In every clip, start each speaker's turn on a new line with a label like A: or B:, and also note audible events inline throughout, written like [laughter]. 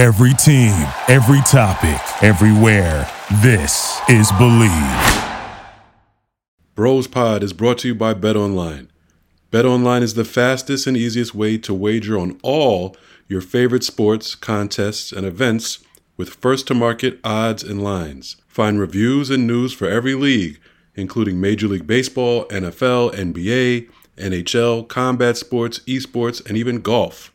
A: Every team, every topic, everywhere. This is Bleav.
B: Bros Pod is brought to you by Bet Online. Bet Online is the fastest and easiest way to wager on all your favorite sports, contests, and events with first to market odds and lines. Find reviews and news for every league, including Major League Baseball, NFL, NBA, NHL, combat sports, esports, and even golf.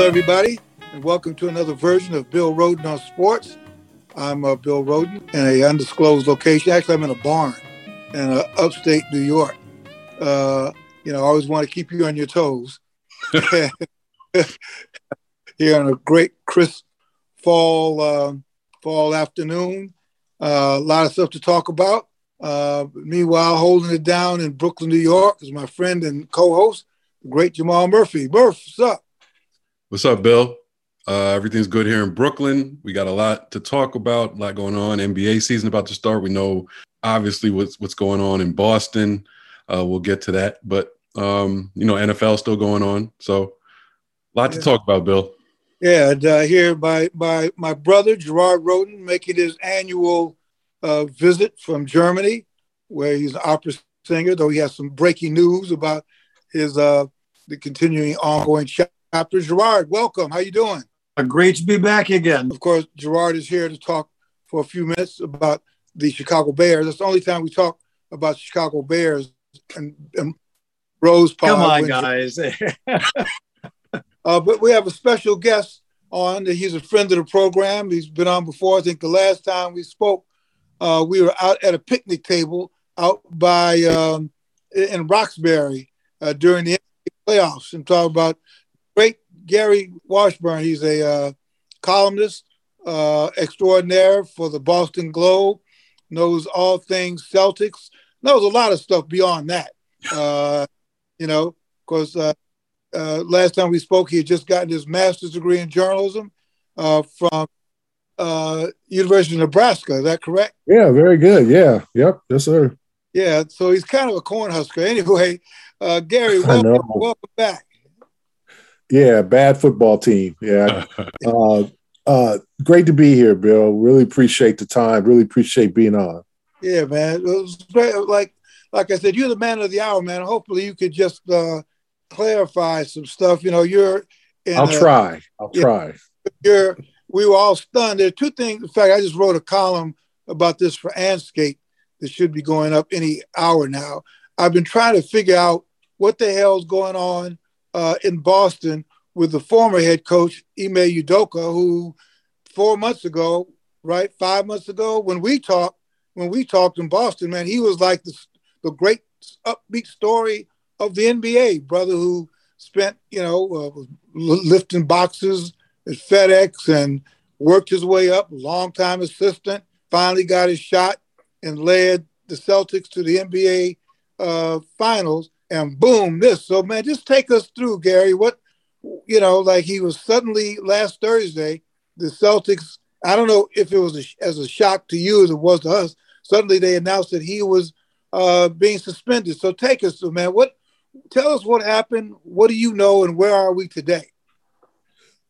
C: Hello, everybody, and welcome to another version of Bill Rhoden on Sports. I'm uh, Bill Rhoden in a undisclosed location. Actually, I'm in a barn in uh, upstate New York. Uh, you know, I always want to keep you on your toes. [laughs] Here on a great crisp fall uh, fall afternoon, uh, a lot of stuff to talk about. Uh, meanwhile, holding it down in Brooklyn, New York, is my friend and co-host, the great Jamal Murphy. Murph, what's up?
B: What's up, Bill? Uh, everything's good here in Brooklyn. We got a lot to talk about, a lot going on. NBA season about to start. We know obviously what's what's going on in Boston. Uh, we'll get to that, but um, you know, NFL still going on. So, a lot yeah. to talk about, Bill.
C: Yeah, and, uh, here by by my brother Gerard Rhoden making his annual uh, visit from Germany, where he's an opera singer. Though he has some breaking news about his uh, the continuing ongoing chapter. Gerard, welcome. How you doing?
D: Great to be back again.
C: Of course, Gerard is here to talk for a few minutes about the Chicago Bears. That's the only time we talk about Chicago Bears and, and Rose
D: Pod. Come on, guys. [laughs]
C: uh, but we have a special guest on. He's a friend of the program. He's been on before. I think the last time we spoke, uh, we were out at a picnic table out by um, in Roxbury uh, during the playoffs and talk about great Gary Washburn. He's a uh, columnist uh, extraordinaire for the Boston Globe. Knows all things Celtics. Knows a lot of stuff beyond that. [laughs] Uh, you know, because uh, uh, last time we spoke, he had just gotten his master's degree in journalism uh, from University of Nebraska. Is that correct?
E: Yeah, very good. Yeah, yep, yes, sir.
C: Yeah, so he's kind of a cornhusker. Anyway, Gary, [laughs] welcome, welcome back.
E: Yeah, bad football team. Yeah. [laughs] uh, uh, great to be here, Bill. Really appreciate the time. Really appreciate being on.
C: Yeah, man. It was great. Like, like I said, you're the man of the hour, man. Hopefully, you could just uh, clarify some stuff. You know, you're.
E: I'll a, try. I'll try.
C: You're. We were all stunned. There are two things. In fact, I just wrote a column about this for Andscape that should be going up any hour now. I've been trying to figure out what the hell's going on uh, in Boston with the former head coach Ime Udoka, who four months ago, right, five months ago, when we talked, when we talked in Boston, man, he was like the, the great upbeat story of the NBA, brother who spent, you know, uh, lifting boxes at FedEx and worked his way up, longtime assistant, finally got his shot and led the Celtics to the NBA uh, finals and boom, this. So man, just take us through, Gary. What you know, like he was suddenly last Thursday, the Celtics. I don't know if it was a, as a shock to you as it was to us. Suddenly they announced that he was uh, being suspended. So take us through, man. What? Tell us what happened. What do you know, and where are we today?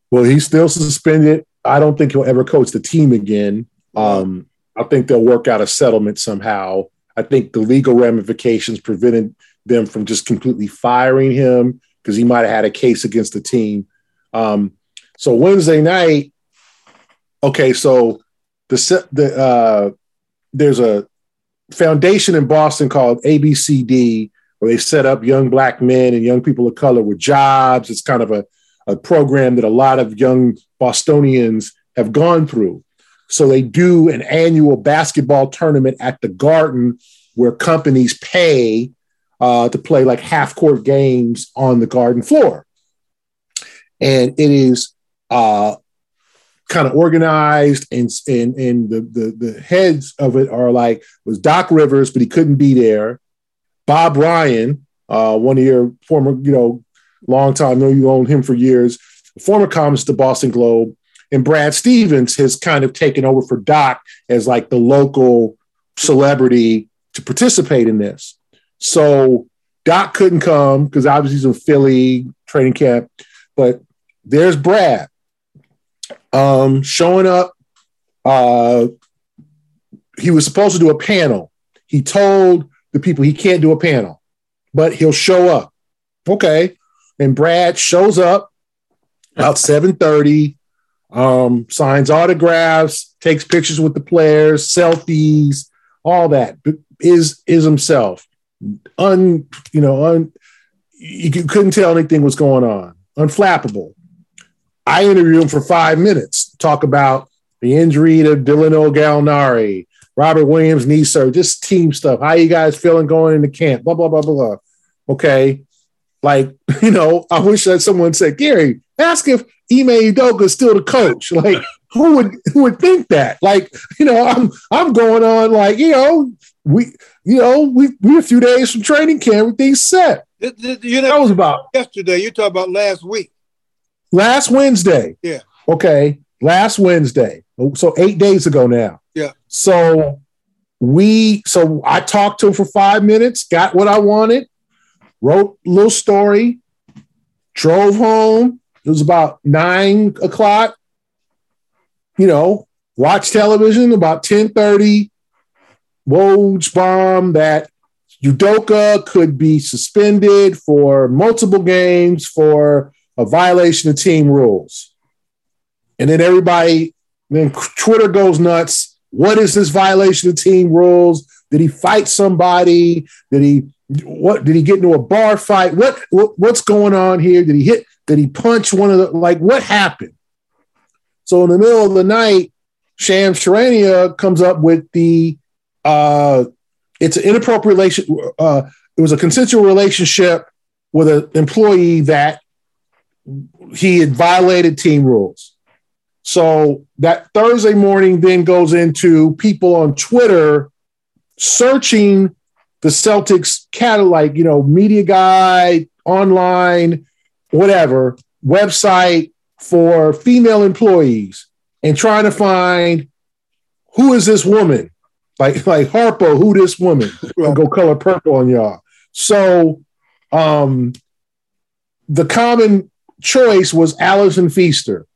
E: Well, he's still suspended. I don't think he'll ever coach the team again. Um, I think they'll work out a settlement somehow. I think the legal ramifications prevented them from just completely firing him because he might have had a case against the team. Um, so Wednesday night, okay, so the the uh, there's a foundation in Boston called ABCD where they set up young black men and young people of color with jobs. It's kind of a, a program that a lot of young Bostonians have gone through. So they do an annual basketball tournament at the Garden where companies pay uh, to play like half court games on the Garden floor. And it is uh, kind of organized and, and, and the, the, the heads of it are like, was Doc Rivers, but he couldn't be there. Bob Ryan, uh, one of your former, you know, long time, know you owned him for years, former columnist the Boston Globe, and Brad Stevens has kind of taken over for Doc as like the local celebrity to participate in this. So Doc couldn't come because obviously he's in Philly training camp, but there's Brad um, showing up. Uh, he was supposed to do a panel. He told the people he can't do a panel, but he'll show up. Okay. And Brad shows up about [laughs] 7:30 um, signs autographs, takes pictures with the players, selfies, all that. Is is himself. Un, you know, un, you couldn't tell anything was going on. Unflappable. I interviewed him for five minutes, talk about the injury to Danilo Gallinari, Robert Williams knee surgery, just team stuff. How you guys feeling going into camp? Blah blah blah blah blah. Okay, like [laughs] you know, I wish that someone said, Gary, ask if Ime Udoka is still the coach. Like, who would who would think that? Like, you know, I'm I'm going on like, you know, we you know, we we a few days from training camp, everything's set.
C: You know,
E: that was about
C: yesterday. You talk about last week.
E: Last Wednesday.
C: Yeah.
E: Okay. Last Wednesday. So eight days ago now.
C: Yeah.
E: So we so I talked to him for five minutes, got what I wanted, wrote a little story, drove home, it was about nine o'clock. You know, watch television about 10:30. Woj bomb that Udoka could be suspended for multiple games for a violation of team rules. And then everybody, then Twitter goes nuts. What is this violation of team rules? Did he fight somebody? Did he what did he get into a bar fight? What, what what's going on here? Did he hit did he punch one of the like what happened? So in the middle of the night, Shams Charania comes up with the uh it's an inappropriate relation uh it was a consensual relationship with an employee that he had violated team rules. So that Thursday morning then goes into people on Twitter searching the Celtics catalog, you know, media guide, online, whatever website for female employees and trying to find who is this woman? Like like Harpo, who this woman? Right. Go color purple on y'all. So um the common choice was Allison Feaster.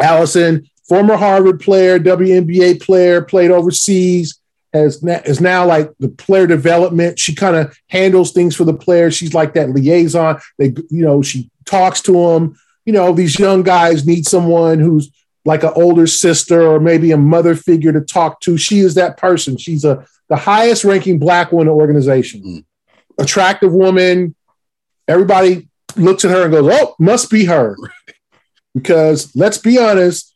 E: Allison, former Harvard player, WNBA player, played overseas, has is now like the player development. She kind of handles things for the players. She's like that liaison. They, you know, she talks to them. You know, these young guys need someone who's like an older sister or maybe a mother figure to talk to. She is that person. She's a the highest ranking black woman organization. Mm. Attractive woman. Everybody looks at her and goes, "Oh, must be her." Because let's be honest,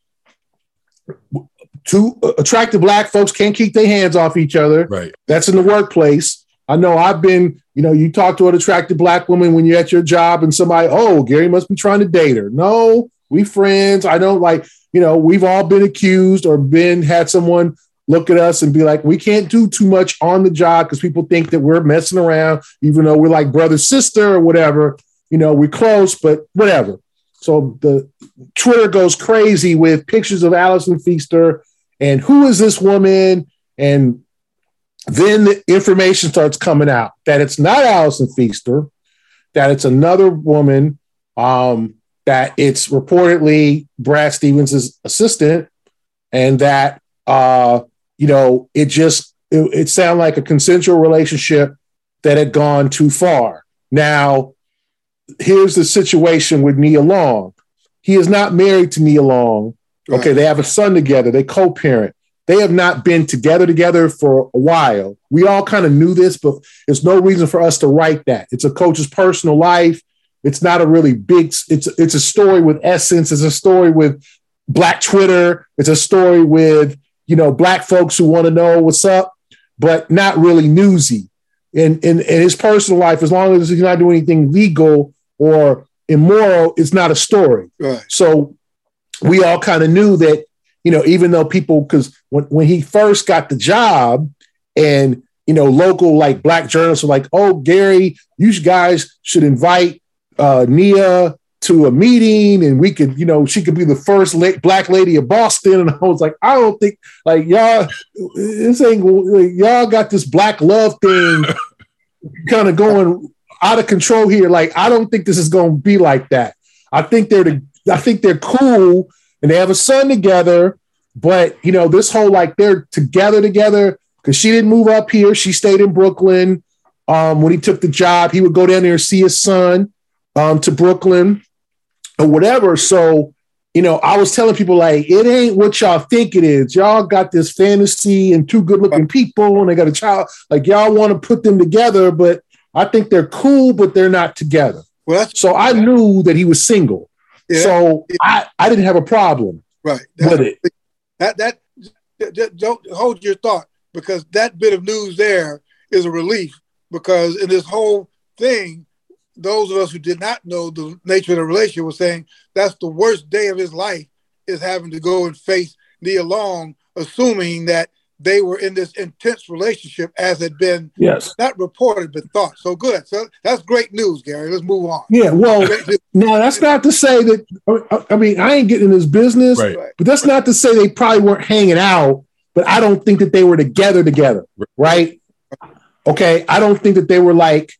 E: two attractive black folks can't keep their hands off each other.
B: Right.
E: That's in the workplace. I know I've been, you know, you talk to an attractive black woman when you're at your job and somebody, oh, Gary must be trying to date her. No, we friends. I don't like, you know, we've all been accused or been had someone look at us and be like, we can't do too much on the job because people think that we're messing around, even though we're like brother, sister, or whatever. You know, we're close, but whatever. So the Twitter goes crazy with pictures of Allison Feaster and who is this woman? And then the information starts coming out that it's not Allison Feaster, that it's another woman, um, that it's reportedly Brad Stevens' assistant, and that uh, you know it just it, it sounded like a consensual relationship that had gone too far. Now, here's the situation with Nia Long. He is not married to Nia Long. Okay, they have a son together. They co-parent. They have not been together together for a while. We all kind of knew this, but there's no reason for us to write that. It's a coach's personal life. It's not a really big. It's it's a story with essence. It's a story with Black Twitter. It's a story with you know black folks who want to know what's up, but not really newsy. In, in in his personal life, as long as he's not doing anything legal or immoral, it's not a story.
C: Right.
E: So we all kind of knew that, you know, even though people, because when, when he first got the job and, you know, local like black journalists were like, oh, Gary, you guys should invite uh, Nia to a meeting and we could, you know, she could be the first la- black lady of Boston. And I was like, I don't think like y'all, this ain't, like, y'all got this black love thing [laughs] kind of going out of control here. Like, I don't think this is going to be like that. I think they're the, I think they're cool and they have a son together. But you know, this whole like they're together together because she didn't move up here. She stayed in Brooklyn. Um, when he took the job, he would go down there and see his son um, to Brooklyn or whatever. So, you know, I was telling people like it ain't what y'all think it is. Y'all got this fantasy and two good looking people, and they got a child. Like y'all want to put them together, but I think they're cool, but they're not together.
C: Well,
E: So I knew that he was single.
C: yeah,
E: So I, I didn't have a problem
C: right.
E: with it.
C: that that that- that- don't hold your thought because that bit of news there is a relief because in this whole thing those of us who did not know the nature of the relationship were saying that's the worst day of his life is having to go and face Nia Long assuming that they were in this intense relationship as had been
E: Yes.
C: not reported but thought so good so that's great news Gary let's move on
E: Yeah. Well,
C: Great
E: no, that's not to say that. I- I mean, I ain't getting in this business,
B: Right.
C: Right.
E: but that's not to say they probably weren't hanging out. But I don't think that they were together together, right? Okay. I don't think that they were like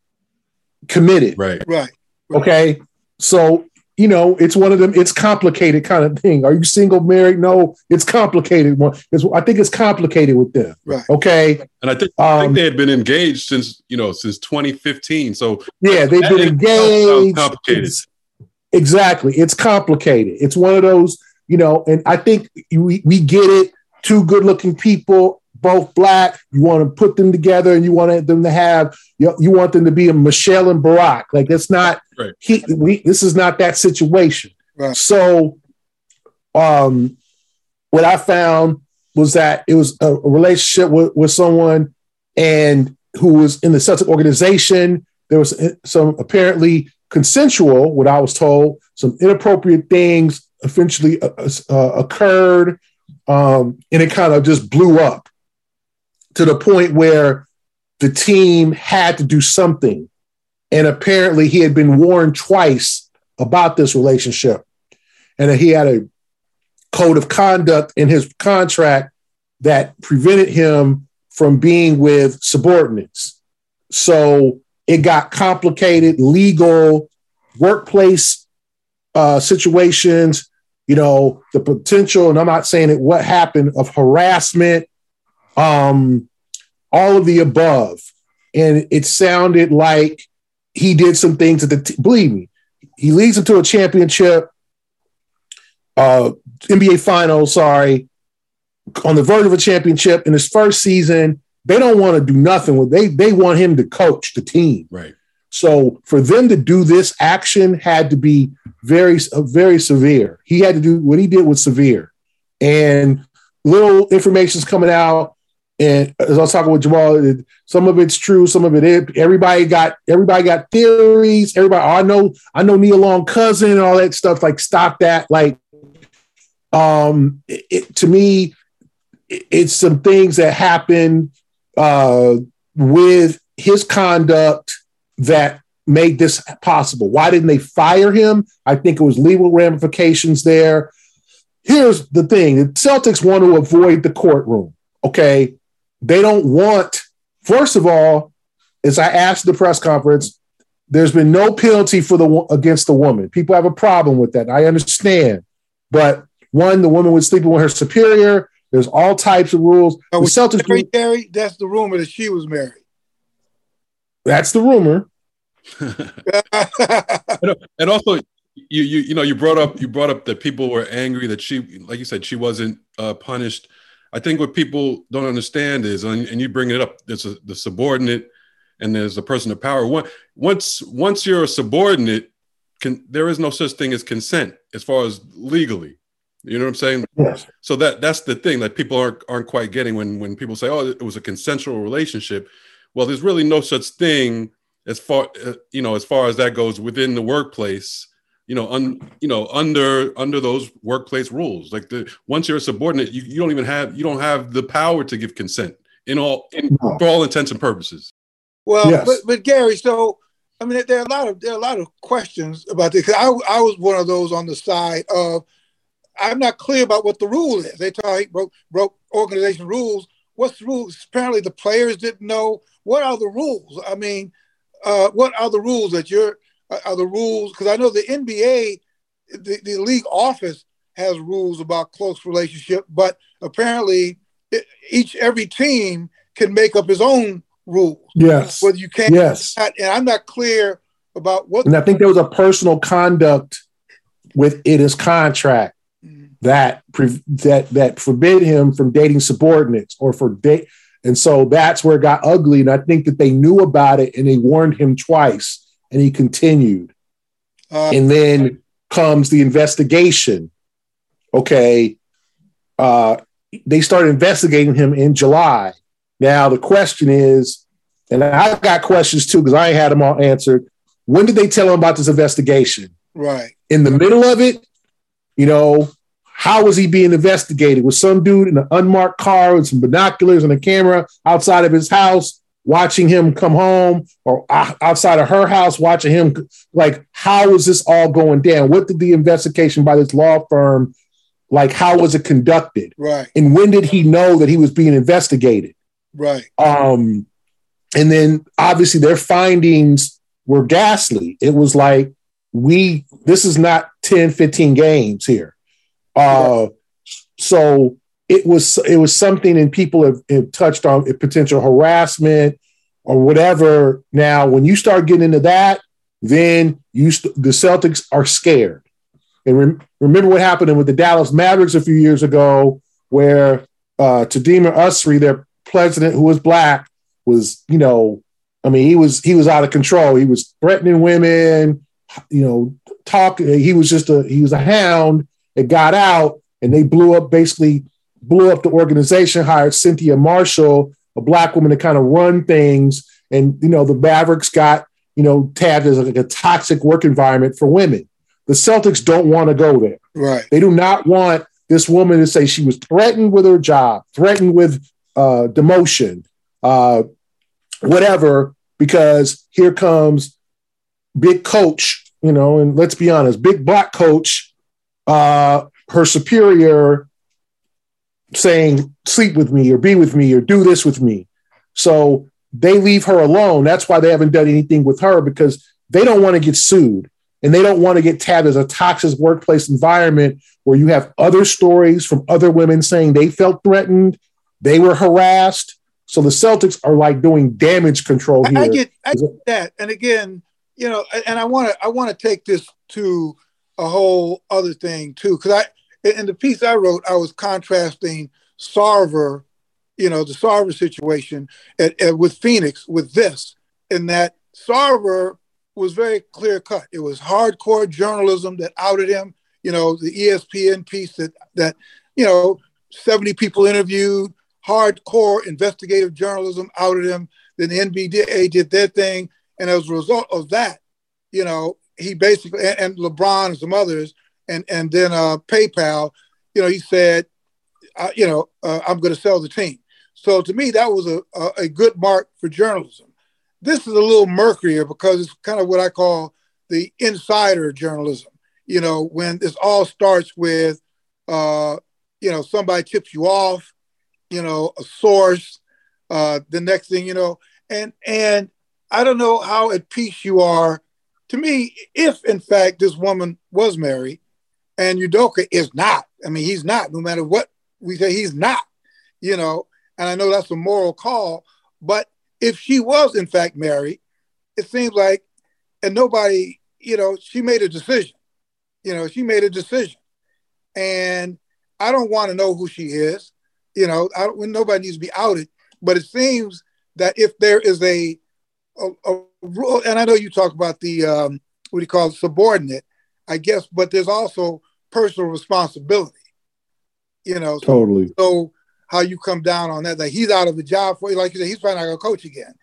E: committed.
B: Right.
C: right
E: Okay. So, you know, it's one of them, it's complicated kind of thing. Are you single, married? No, it's complicated. One, it's, I think it's complicated with them.
C: Right.
E: Okay.
B: And I think I think
E: Um,
B: they had been engaged since you know since 2015. So
E: yeah, they've been
B: in itself sounds
E: engaged.
B: complicated.
E: It's- exactly. It's complicated. It's one of those, you know, and I think we, we get it. Two good looking people, both black. You want to put them together and you want them to have, you, you want them to be a Michelle and Barack. Like, that's not,
B: Right.
E: he, we, this is not that situation.
C: Right.
E: So, um, what I found was that it was a, relationship with, with someone and who was in the Celtic organization. There was uh, some apparently consensual, what I was told, some inappropriate things eventually uh, uh, occurred, um, and it kind of just blew up to the point where the team had to do something. And apparently, he had been warned twice about this relationship, and he had a code of conduct in his contract that prevented him from being with subordinates. So it got complicated, legal, workplace uh, situations, you know, the potential, and I'm not saying it, what happened of harassment, um, all of the above. And it sounded like he did some things that the t- believe me, he leads them to a championship, uh, NBA finals, sorry, on the verge of a championship in his first season. They don't want to do nothing with they they want him to coach the team.
B: Right.
E: So for them to do this action had to be very uh, very severe. He had to do what he did was severe, and little information's coming out. And as I was talking with Jamal, some of it's true, some of it is. Everybody got everybody got theories. Everybody, oh, I know, I know Nia Long cousin and all that stuff. Like stop that. Like, um, it, it- to me, it- it's some things that happened uh, with his conduct that made this possible. Why didn't they fire him? I think it was legal ramifications there. Here's the thing the Celtics want to avoid the courtroom. Okay. They don't want, first of all, as I asked the press conference, there's been no penalty for the wo- against the woman. People have a problem with that. I understand. But one, the woman was sleeping with her superior. There's all types of rules. The
C: Now, was
E: Celtics,
C: Mary, Gary, that's the rumor that she was married.
E: that's the rumor. [laughs]
B: And, and also, you you you know you brought up you brought up that people were angry that she like you said she wasn't uh, punished. I think what people don't understand is, and, and you bring it up, there's a, the subordinate and there's the person of power. Once once you're a subordinate, can there is no such thing as consent as far as legally. You know what I'm saying?
E: Yes.
B: So that that's the thing that people aren't aren't quite getting when when people say, "Oh, it was a consensual relationship." Well, there's really no such thing as far uh, you know as far as that goes within the workplace. You know, un, you know under under those workplace rules. Like the once you're a subordinate, you, you don't even have you don't have the power to give consent in all in, for all intents and purposes.
C: Well,
E: Yes.
C: but but Gary, so I mean, there are a lot of there are a lot of questions about this. 'Cause I I was one of those on the side of I'm not clear about what the rule is. They talk broke broke organization rules. What's the rules? Apparently, the players didn't know. What are the rules? I mean, uh, what are the rules that you're are- are the rules? Because I know the NBA, the, the league office has rules about close relationship, but apparently, it, each every team can make up his own rules
E: Yes.
C: whether you can
E: Yes.
C: not, and I'm not clear about what
E: And I think there was a personal conduct within his contract
C: Mhm.
E: that pre- that that forbid him from dating subordinates or for date. And so that's where it got ugly. And I think that they knew about it and they warned him twice, and he continued.
C: uh,
E: and then comes the investigation. Okay, uh, they started investigating him in July. Now the question is, and I got questions too because I ain't had them all answered. When did they tell him about this investigation?
C: right.
E: In the middle of it, you know, how was he being investigated? Was some dude in an unmarked car with some binoculars and a camera outside of his house watching him come home, or outside of her house watching him? Like, how is this all going down? What did the investigation by this law firm like? How was it conducted?
C: Right.
E: And when did he know that he was being investigated?
C: Right.
E: Um, and then obviously their findings were ghastly. It was like, we, this is not 10, 15 games here. Uh, so it was, it was something and people have, have touched on potential harassment or whatever. Now, when you start getting into that, then you, st- the Celtics are scared. And rem- remember what happened with the Dallas Mavericks a few years ago, where uh, Terdema Ussery, their president, who was black, was you know, I mean, he was he was out of control. He was threatening women, you know, talking. He was just a he was a hound. It got out, and they blew up basically blew up the organization. Hired Cynthia Marshall, a black woman, to kind of run things. And you know, the Mavericks got you know tabbed as like a toxic work environment for women. The Celtics don't want to go there.
C: Right.
E: They do not want this woman to say she was threatened with her job, threatened with uh, demotion, uh, whatever, because here comes big coach, you know, and let's be honest, big black coach, uh, her superior saying, sleep with me or be with me or do this with me. So they leave her alone. That's why they haven't done anything with her because they don't want to get sued and they don't want to get tabbed as a toxic workplace environment where you have other stories from other women saying they felt threatened, they were harassed. So the Celtics are like doing damage control here.
C: I, get I get that. And again, you know, and I want to I want to take this to a whole other thing too, because I in the piece I wrote, I was contrasting Sarver, you know, the Sarver situation at, at- with Phoenix with this, in that Sarver was very clear cut. It was hardcore journalism that outed him. You know, the ESPN piece that that you know, seventy people interviewed, hardcore investigative journalism outed him. Then the NBA did their thing, and as a result of that, you know, he basically and, and LeBron and some others, and and then uh, PayPal, you know, he said, uh, you know, uh, I'm going to sell the team. So to me, that was a, a a good mark for journalism. This is a little murkier because it's kind of what I call the insider journalism. You know, when this all starts with, uh, you know, somebody tips you off, you know, a source. Uh, the next thing you know, and and I don't know how at peace you are. To me, if in fact this woman was married, and Udoka is not. I mean, he's not. No matter what we say, he's not. You know, and I know that's a moral call. But if she was in fact married, it seems like, and nobody, you know, she made a decision. You know, she made a decision, and I don't want to know who she is. You know, I don't, nobody needs to be outed. But it seems that if there is a, a, rule, and I know you talk about the um, what do you call it, subordinate, I guess, but there's also personal responsibility. You know, so,
E: Totally.
C: so how you come down on that? Like he's out of the job for you, like you said, he's probably not gonna coach again.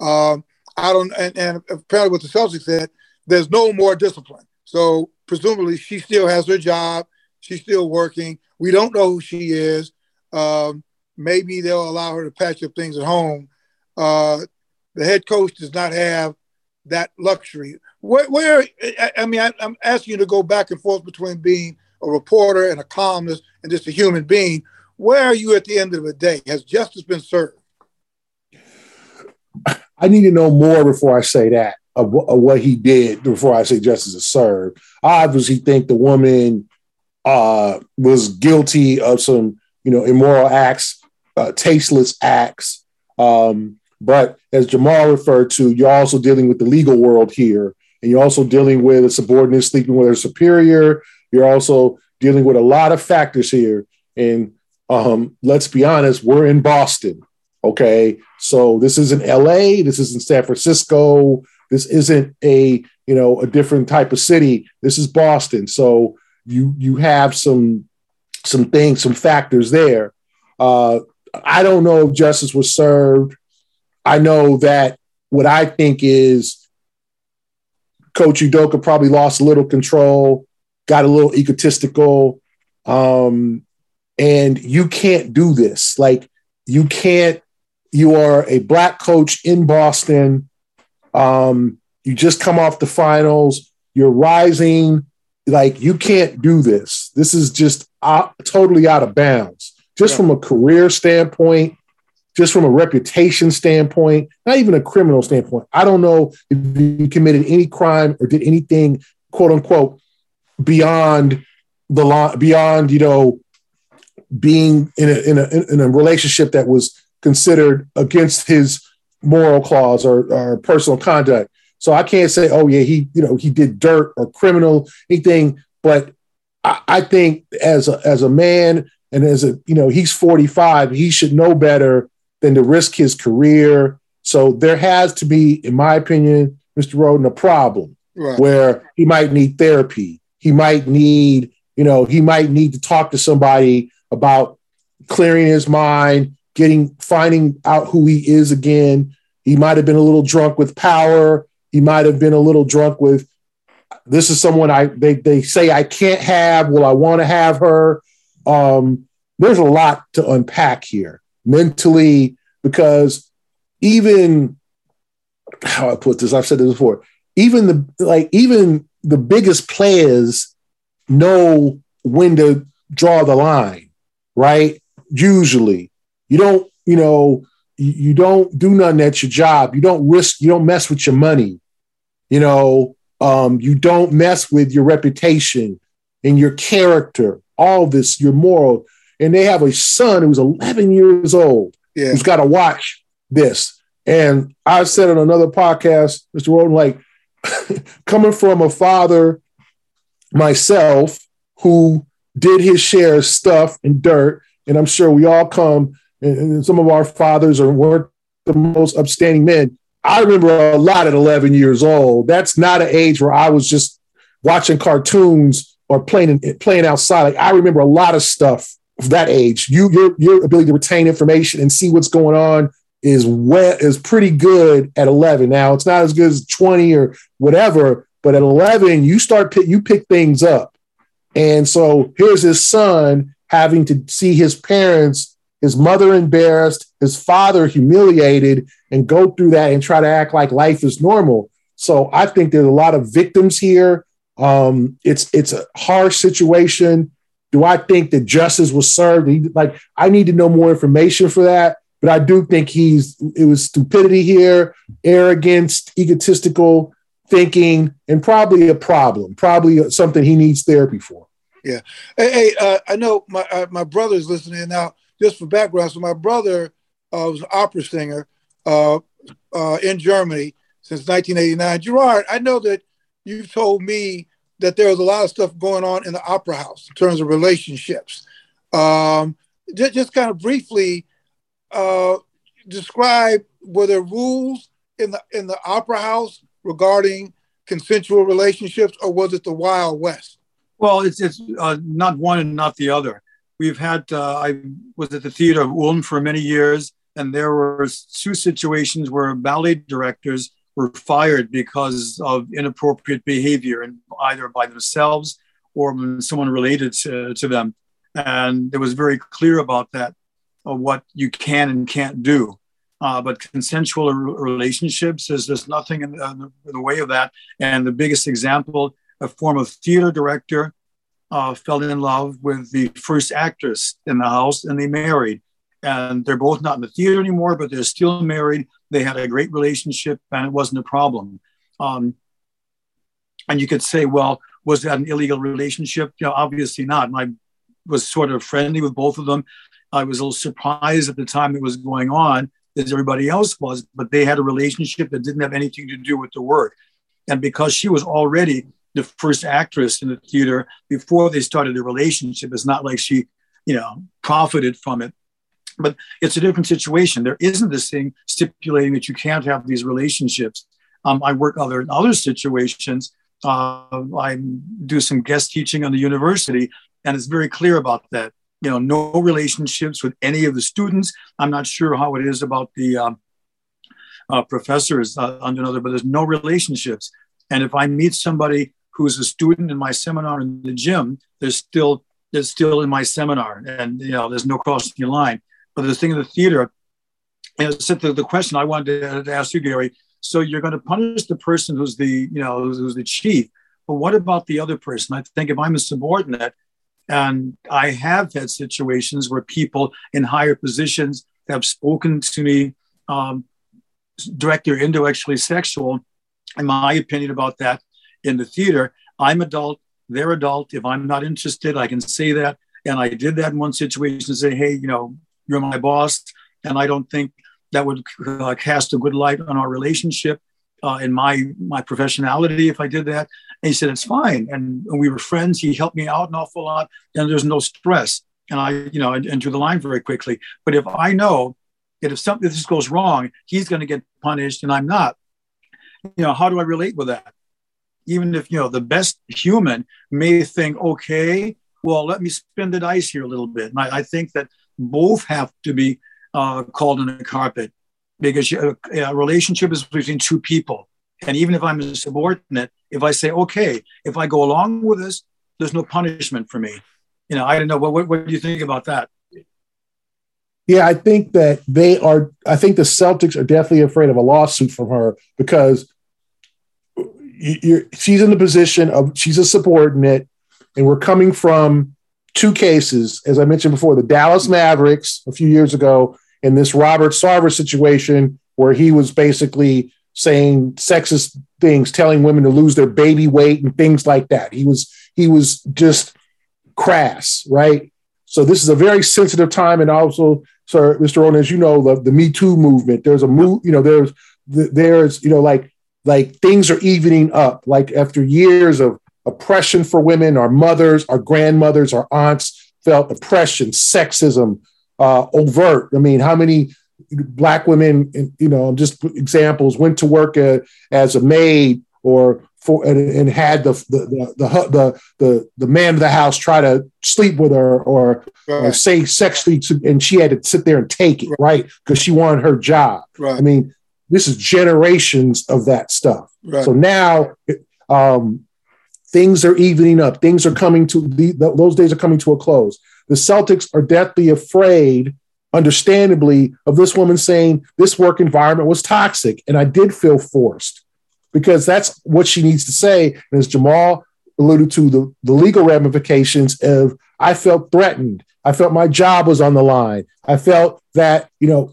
C: Um, I don't, and, and apparently what the Celtics said, there's no more discipline. So presumably she still has her job. She's still working. We don't know who she is. Um, maybe they'll allow her to patch up things at home. Uh, the head coach does not have that luxury. Where, where I, mean, I, I'm asking you to go back and forth between being a reporter and a columnist and just a human being. Where are you at the end of the day? Has justice been served?
E: I need to know more before I say that of, of what he did before I say justice is served. I obviously think the woman uh, was guilty of some, you know, immoral acts, uh, tasteless acts. Um, but as Jamal referred to, you're also dealing with the legal world here, and you're also dealing with a subordinate sleeping with a superior. You're also dealing with a lot of factors here. And um, let's be honest, we're in Boston. Okay. So this isn't LA, this isn't San Francisco, this isn't a you know a different type of city. This is Boston. So you you have some some things, some factors there. Uh, I don't know if justice was served. I know that what I think is Coach Udoka probably lost a little control, got a little egotistical, um, and you can't do this. Like you can't. You are a black coach in Boston. Um, you just come off the finals. You're rising. Like you can't do this. This is just out, totally out of bounds. Just
C: Yeah.
E: from a career standpoint, just from a reputation standpoint, not even a criminal standpoint. I don't know if you committed any crime or did anything, quote unquote, beyond the law, beyond you know, being in a in a in a relationship that was considered against his moral clause or, or personal conduct. So I can't say, oh yeah, he you know he did dirt or criminal anything. But I, I think as a, as a man and as a you know he's 45, he should know better than to risk his career. So there has to be, in my opinion, Mr. Rhoden, a problem
C: Right.
E: where he might need therapy. He might need, you know, he might need to talk to somebody about clearing his mind, getting, finding out who he is again. He might have been a little drunk with power. He might have been a little drunk with, this is someone I, they, they say I can't have. Well, I want to have her. Um, there's a lot to unpack here mentally because even how I put this, I've said this before, even the like even the biggest players know when to draw the line, right? Usually. You don't, you know, you, don't do nothing at your job. You don't risk, you don't mess with your money. You know, um, you don't mess with your reputation and your character, all this, your moral. And they have a son who's 11 years old
C: Yeah.
E: who's got to watch this. And I said on another podcast, Mr. Rhoden, like [laughs] coming from a father myself who did his share of stuff and dirt, and I'm sure we all come, and, and some of our fathers are weren't the most upstanding men. I remember a lot at 11 years old. That's not an age where I was just watching cartoons or playing playing outside. Like I remember a lot of stuff that age. You your your ability to retain information and see what's going on is well is pretty good at 11. Now it's not as good as 20 or whatever, but at 11 you start pick, you pick things up. And so here's his son having to see his parents, his mother embarrassed, his father humiliated, and go through that and try to act like life is normal. So I think there's a lot of victims here. Um, it's it's a harsh situation. Do I think that justice was served? He- Like I need to know more information for that. But I do think he's it was stupidity here, arrogance, egotistical thinking, and probably a problem. Probably something he needs therapy for.
C: Hey, hey uh, I know my uh, my brother's listening now. Just for background, so my brother uh, was an opera singer uh, uh, in Germany since 1989. Gerard, I know that you've told me that there was a lot of stuff going on in the opera house in terms of relationships. Um, just, just kind of briefly uh, describe were there rules in the in the opera house regarding consensual relationships, or was it the Wild West?
D: Well, it's it's uh, not one and not the other. we've had, uh, I was at the Theater of Ulm for many years, and there were two situations where ballet directors were fired because of inappropriate behavior, and either by themselves or someone related to, to them. And it was very clear about that, what you can and can't do. Uh, but consensual relationships, there's, there's nothing in the, in the, way of that. And the biggest example, a former theater director uh, fell in love with the first actress in the house and they married. And they're both not in the theater anymore, but they're still married. They had a great relationship and it wasn't a problem. Um, and you could say, well, was that an illegal relationship? You know, obviously not. And I was sort of friendly with both of them. I was a little surprised at the time it was going on, as everybody else was, but they had a relationship that didn't have anything to do with the work. And because she was already the first actress in the theater before they started the relationship, it's not like she, you know, profited from it. But it's a different situation. There isn't this thing stipulating that you can't have these relationships. Um, I work other other situations. Uh, I do some guest teaching on the university, and it's very clear about that. You know, no relationships with any of the students. I'm not sure how it is about the um, uh, professors uh, under another, but there's no relationships. And if I meet somebody who's a student in my seminar in the gym, there's still there's still in my seminar, and you know, there's no crossing the line. But the thing in the theater, and it's the, the question I wanted to, ask you, Gary. So you're going to punish the person who's the you know who's the chief, but what about the other person? I think if I'm a subordinate, and I have had situations where people in higher positions have spoken to me um, directly or indirectly sexual. In my opinion about that in the theater, I'm adult, they're adult. If I'm not interested, I can say that. And I did that in one situation and say, hey, you know, you're my boss. And I don't think that would uh, cast a good light on our relationship uh, in my my professionality if I did that. And he said, it's fine. And, we were friends. He helped me out an awful lot. And there's no stress. And I, you know, and, and drew the line very quickly. But if I know that if something this goes wrong, he's going to get punished and I'm not, you know, how do I relate with that? Even if, you know, the best human may think, okay, well, let me spin the dice here a little bit. And I, I think that both have to be uh, called on the carpet because a, a relationship is between two people. And even if I'm a subordinate, if I say, okay, if I go along with this, there's no punishment for me. You know, I don't know. What, what, what do you think about that?
E: Yeah, I think that they are. I think the Celtics are definitely afraid of a lawsuit from her because she's in the position of she's a subordinate, and we're coming from two cases, as I mentioned before, the Dallas Mavericks a few years ago, and this Robert Sarver situation where he was basically saying sexist things, telling women to lose their baby weight and things like that. He was he was just crass, right? So this is a very sensitive time, and also, sir, Mr. Ronan, as you know, the, the Me Too movement. There's a move, you know, there's there's you know like like things are evening up. Like after years of oppression for women, our mothers, our grandmothers, our aunts felt oppression, sexism, uh, overt. I mean, how many black women, you know, just examples, went to work uh, as a maid or for and, and had the the, the the the the man of the house try to sleep with her or, right. or say sexually, to, and she had to sit there and take it, right? Because she wanted her job. Right. I mean, this is generations of that stuff. Right. So now, um, things are evening up. Things are coming to the, those days are coming to a close. The Celtics are deathly afraid understandably, of this woman saying this work environment was toxic. And I did feel forced because that's what she needs to say. And as Jamal alluded to, the, the legal ramifications of I felt threatened. I felt my job was on the line. I felt that, you know,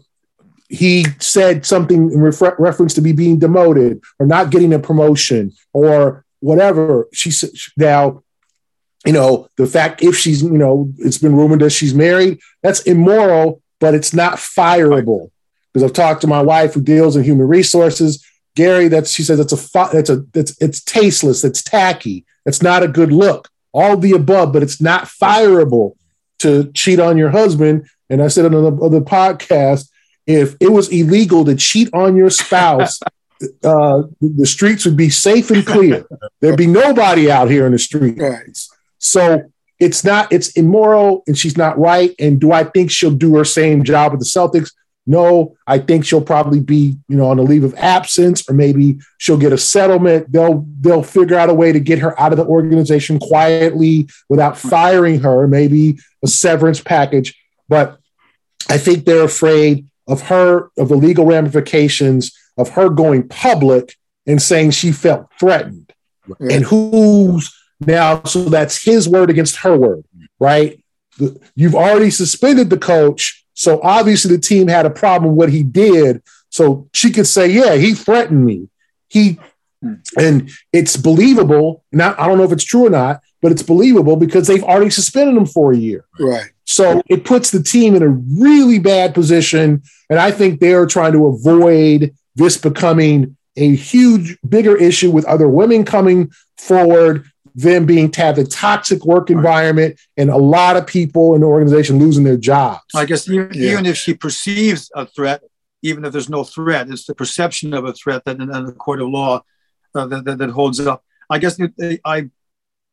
E: he said something in refer- reference to me being demoted or not getting a promotion or whatever. She said, now, you know, the fact if she's, you know, it's been rumored that she's married, that's immoral but it's not fireable. Because I've talked to my wife who deals in human resources. Gary, that's she says it's a it's a it's it's tasteless, it's tacky, it's not a good look. All the above, but it's not fireable to cheat on your husband. And I said on the podcast, if it was illegal to cheat on your spouse, [laughs] uh, the streets would be safe and clear. There'd be nobody out here in the streets. So it's not, it's immoral and she's not right. And do I think she'll do her same job with the Celtics? No, I think she'll probably be, you know, on a leave of absence, or maybe she'll get a settlement. They'll they'll figure out a way to get her out of the organization quietly without firing her, maybe a severance package. But I think they're afraid of her, of the legal ramifications of her going public and saying she felt threatened. Right. And who's now, so that's his word against her word, right? You've already suspended the coach so obviously the team had a problem with what he did. So she could say, yeah, he threatened me. He hmm. and it's believable. Now I don't know if it's true or not, but it's believable because they've already suspended him for a year.
C: Right.
E: So it puts the team in a really bad position. And I think they're trying to avoid this becoming a huge, bigger issue with other women coming forward them being to have a toxic work environment and a lot of people in the organization losing their jobs.
D: I guess even, yeah. even if she perceives a threat, even if there's no threat, it's the perception of a threat that in, the court of law uh, that, that, that, holds up. I guess they, I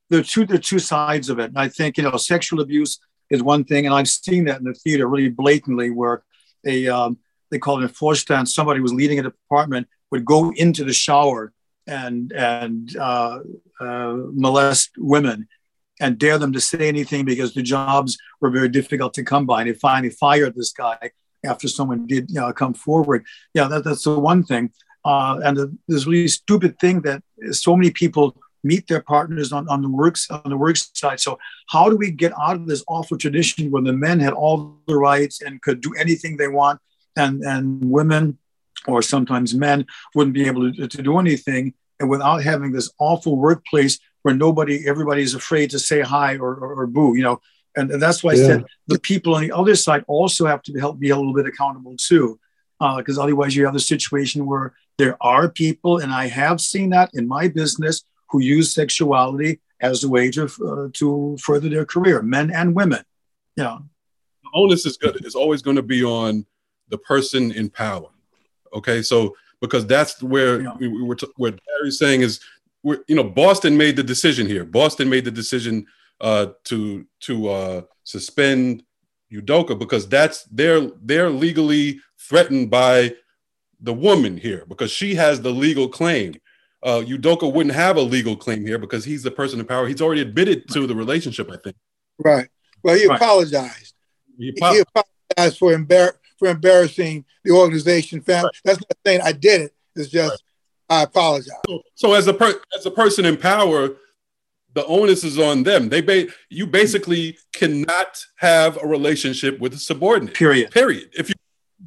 D: there are two there are two sides of it. And I think you know sexual abuse is one thing, and I've seen that in the theater really blatantly, where a um, they called it a Vorstand, somebody was leading a department would go into the shower and and uh, uh, molest women and dare them to say anything because the jobs were very difficult to come by. And they finally fired this guy after someone did you know, come forward. Yeah, that, that's the one thing. Uh, and the, this really stupid thing that so many people meet their partners on, on the works on the work side. So how do we get out of this awful tradition where the men had all the rights and could do anything they want, and and women or sometimes men wouldn't be able to, to do anything and without having this awful workplace where nobody everybody is afraid to say hi or, or, or boo you know and, and that's why yeah. i said the people on the other side also have to help be a little bit accountable too because uh, otherwise you have the situation where there are people and i have seen that in my business who use sexuality as a way to, uh, to further their career men and women yeah
B: the onus is good is always going to be on the person in power okay so because that's where yeah. we, we were t- what Barry's saying is we're, you know Boston made the decision here. Boston made the decision uh, to to uh, suspend Udoka because that's they're they're legally threatened by the woman here because she has the legal claim. Uh, Udoka wouldn't have a legal claim here because he's the person in power. He's already admitted to the relationship, I think.
C: Right. Well, he right. apologized. He, he apologized for embar- for embarrassing the organization. Family. Right. That's not saying I did it. It's just right. I apologize.
B: So, so, as a per- as a person in power, the onus is on them. They ba- you basically cannot have a relationship with a subordinate.
D: Period.
B: Period. If you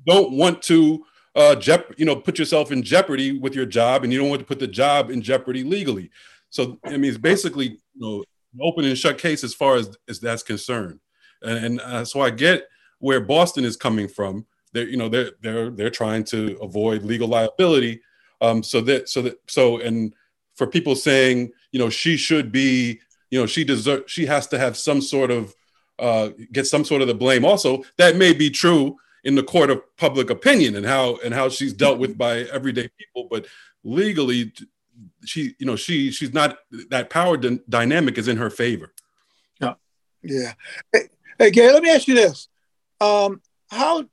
B: don't want to uh, jep- you know, put yourself in jeopardy with your job, and you don't want to put the job in jeopardy legally. So I mean, it's basically you know, open and shut case as far as, as that's concerned. And, and uh, so I get where Boston is coming from. They're you know they're they're they're trying to avoid legal liability. Um, so that so that so and for people saying you know she should be you know she deserve she has to have some sort of uh, get some sort of the blame. Also, that may be true in the court of public opinion and how and how she's dealt with by everyday people, but legally, she you know she she's not that power d- dynamic is in her favor.
C: Yeah, yeah. Hey, hey, Gary, let me ask you this: um, how,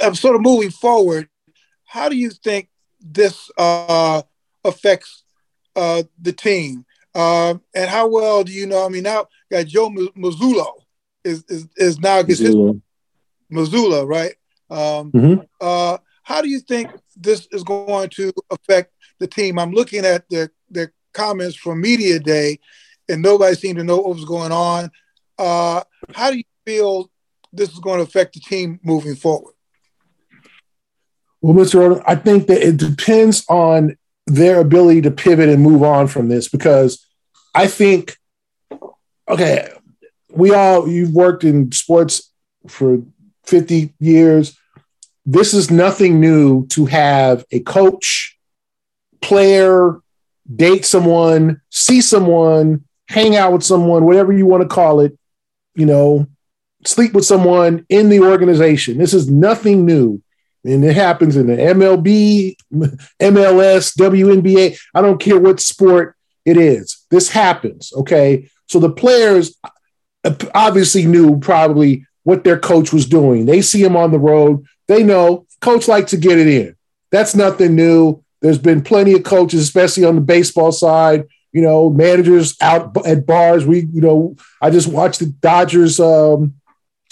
C: uh, sort of moving forward, how do you think this uh, affects uh, the team? Uh, and how well do you know? I mean, now got Joe Mazzulla is, is, is now. Mazzulla, right? Um, mm-hmm. uh, how do you think this is going to affect the team? I'm looking at the, the comments from Media Day, and nobody seemed to know what was going on. Uh, how do you feel this is going to affect the team moving forward?
E: Well, Mr. I think that it depends on their ability to pivot and move on from this because I think, okay, we all, you've worked in sports for 50 years. This is nothing new to have a coach, player, date someone, see someone, hang out with someone, whatever you want to call it, you know, sleep with someone in the organization. This is nothing new. And it happens in the MLB, MLS, WNBA. I don't care what sport it is. This happens. Okay. So the players, obviously knew probably what their coach was doing. They see him on the road. They know coach likes to get it in. That's nothing new. There's been plenty of coaches, especially on the baseball side, you know, managers out at bars. We, you know, I just watched the Dodgers um,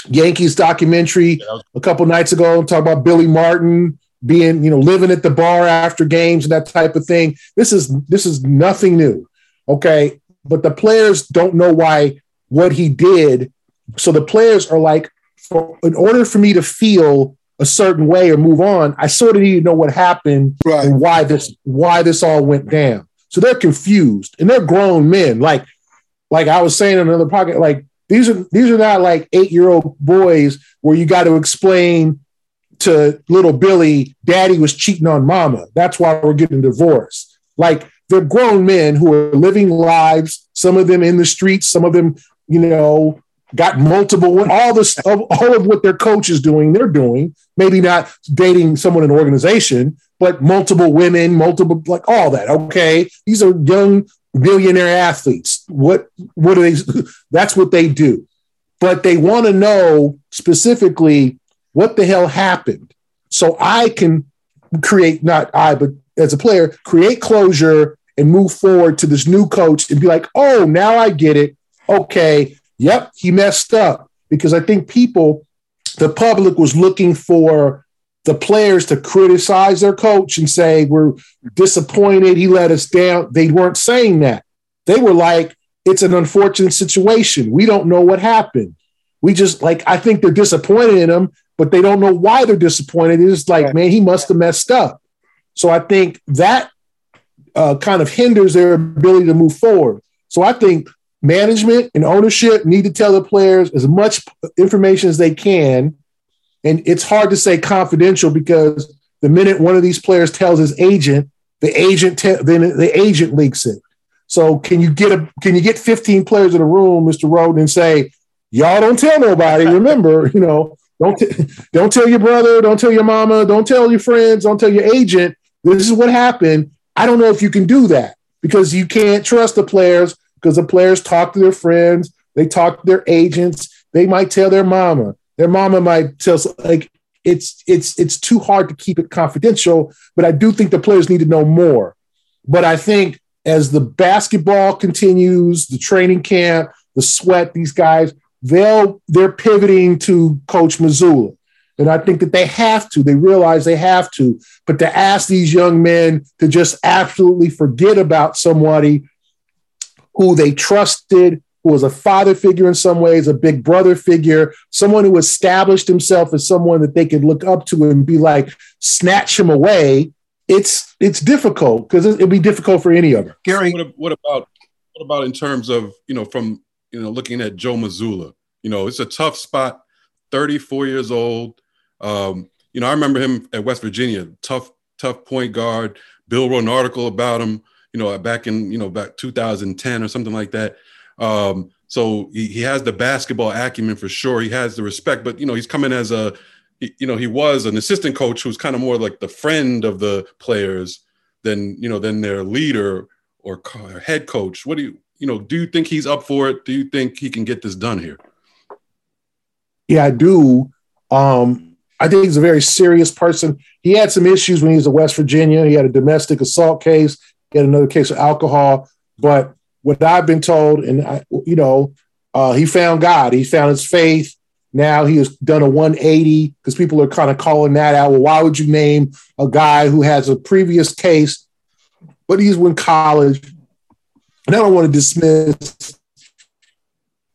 E: Yankees documentary a couple nights ago, talk about Billy Martin being, you know, living at the bar after games and that type of thing. This is this is nothing new. Okay. But the players don't know why what he did. So the players are like, for, in order for me to feel a certain way or move on, I sort of need to know what happened right. and why this why this all went down. So they're confused and they're grown men. Like like I was saying in another pocket, like these are these are not like eight year old boys where you got to explain to little Billy, daddy was cheating on mama. That's why we're getting divorced. Like they're grown men who are living lives, some of them in the streets, some of them, you know, got multiple, all this, all of what their coach is doing, they're doing. Maybe not dating someone in an organization, but multiple women, multiple, like all that. Okay. These are young millionaire athletes. What, what are they? [laughs] That's what they do. But they want to know specifically what the hell happened? So I can create, not I, but as a player, create closure and move forward to this new coach and be like, oh, now I get it. Okay. Yep. He messed up. Because I think people, the public was looking for the players to criticize their coach and say, we're disappointed. He let us down. They weren't saying that. They were like, it's an unfortunate situation. We don't know what happened. We just like, I think they're disappointed in him but they don't know why they're disappointed. It's like, right. man, he must have messed up. So I think that uh, kind of hinders their ability to move forward. So I think management and ownership need to tell the players as much information as they can. And it's hard to say confidential because the minute one of these players tells his agent, the agent te- then the agent leaks it. So can you get a can you get 15 players in a room, Mr. Rhoden, and say, y'all don't tell nobody. [laughs] Remember, you know, don't t- don't tell your brother, don't tell your mama, don't tell your friends, don't tell your agent. This is what happened. I don't know if you can do that because you can't trust the players because the players talk to their friends, they talk to their agents, they might tell their mama. Their mama might tell like it's it's it's too hard to keep it confidential, but I do think the players need to know more. But I think as the basketball continues, the training camp, the sweat, these guys, they'll they're pivoting to Coach Mazzulla. And I think that they have to, they realize they have to. But to ask these young men to just absolutely forget about somebody who they trusted, who was a father figure in some ways, a big brother figure, someone who established himself as someone that they could look up to and be like, snatch him away. It's it's difficult because it'd be difficult for any of them.
B: Gary, what, what about what about in terms of you know from you know, looking at Joe Mazzulla? You know, it's a tough spot. 34 years old. Um, you know, I remember him at West Virginia, tough, tough point guard. Bill wrote an article about him, you know, back in, you know, back 2010 or something like that. Um, so he, he has the basketball acumen for sure. He has the respect, but you know, he's coming as a, you know, he was an assistant coach who's kind of more like the friend of the players than, you know, than their leader or head coach. What do you, you know, do you think he's up for it? Do you think he can get this done here?
E: Yeah, I do. Um, I think he's a very serious person. He had some issues when he was in West Virginia. He had a domestic assault case. He had another case of alcohol. But what I've been told, and I, you know, uh, he found God. He found his faith. Now he has done a 180 because people are kind of calling that out. Well, why would you name a guy who has a previous case, but he's in college and I don't want to dismiss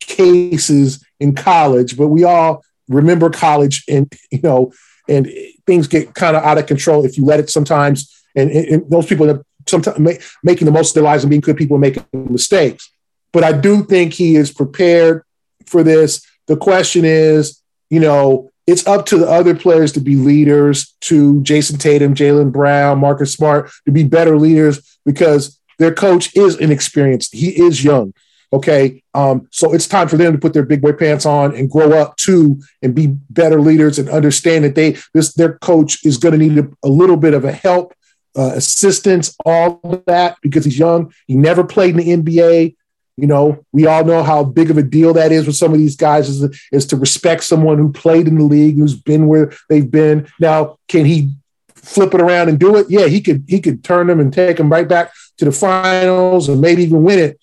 E: cases in college, but we all remember college and, you know, and things get kind of out of control if you let it sometimes. And, and those people that sometimes make, making the most of their lives and being good people making mistakes. But I do think he is prepared for this. The question is, you know, it's up to the other players to be leaders, to Jayson Tatum, Jaylen Brown, Marcus Smart, to be better leaders because their coach is inexperienced. He is young. Okay. Um, so it's time for them to put their big boy pants on and grow up too and be better leaders and understand that they this their coach is going to need a, a, little bit of a help, uh, assistance, all that because he's young. He never played in the NBA. You know, we all know how big of a deal that is with some of these guys is, is to respect someone who played in the league, who's been where they've been. Now, can he flip it around and do it? Yeah, he could. He could turn them and take them right back to the finals and maybe even win it.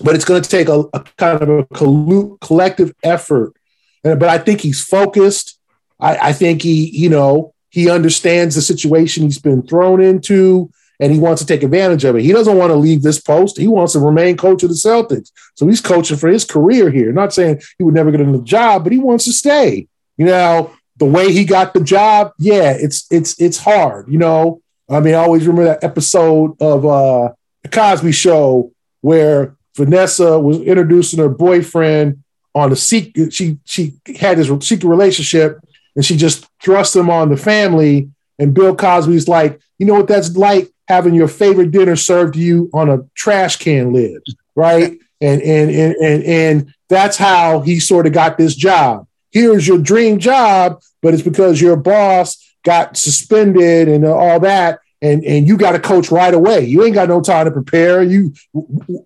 E: But it's going to take a, a kind of a collective effort. But I think he's focused. I, I think he, you know, he understands the situation he's been thrown into and he wants to take advantage of it. He doesn't want to leave this post. He wants to remain coach of the Celtics. So he's coaching for his career here. Not saying he would never get another job, but he wants to stay. You know, the way he got the job, yeah, it's it's it's hard. You know, I mean, I always remember that episode of uh the Cosby Show where Vanessa was introducing her boyfriend on a secret. She she had this secret relationship, and she just thrust them on the family. And Bill Cosby's like, you know what that's like having your favorite dinner served to you on a trash can lid, right? [laughs] And and and and, and that's how he sort of got this job. Here's your dream job, but it's because your boss got suspended and all that, and and you got to coach right away. You ain't got no time to prepare. You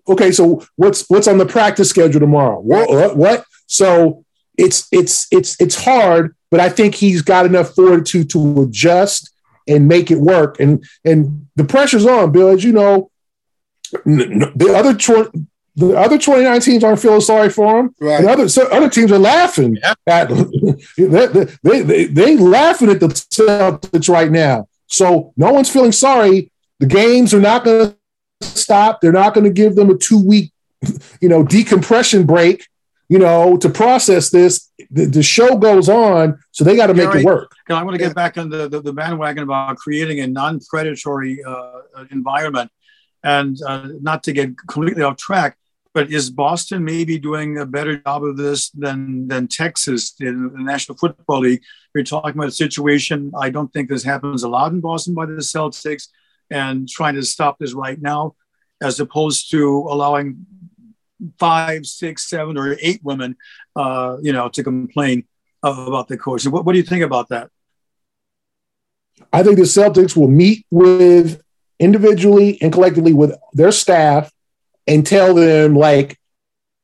E: okay? So what's what's on the practice schedule tomorrow? What what? what? So it's it's it's it's hard, but I think he's got enough fortitude to adjust and make it work. And and the pressure's on, Bill. As you know, the other tw- the other 29 teams aren't feeling sorry for him. Right. And other so other teams are laughing yeah. at [laughs] they, they, they, they laughing at the Celtics right now. So no one's feeling sorry. The games are not going to stop. They're not going to give them a two week, you know, decompression break you know, to process this. The, the show goes on, so they got to make it work.
D: I want to get back on the, the, the bandwagon about creating a non-predatory uh, environment, and uh, not to get completely off track. But is Boston maybe doing a better job of this than than Texas in the National Football League? We're talking about a situation. I don't think this happens a lot in Boston by the Celtics, and trying to stop this right now, as opposed to allowing five, six, seven, or eight women, uh, you know, to complain about the coach. What, what do you think about that?
E: I think the Celtics will meet with individually and collectively with their staff and tell them like,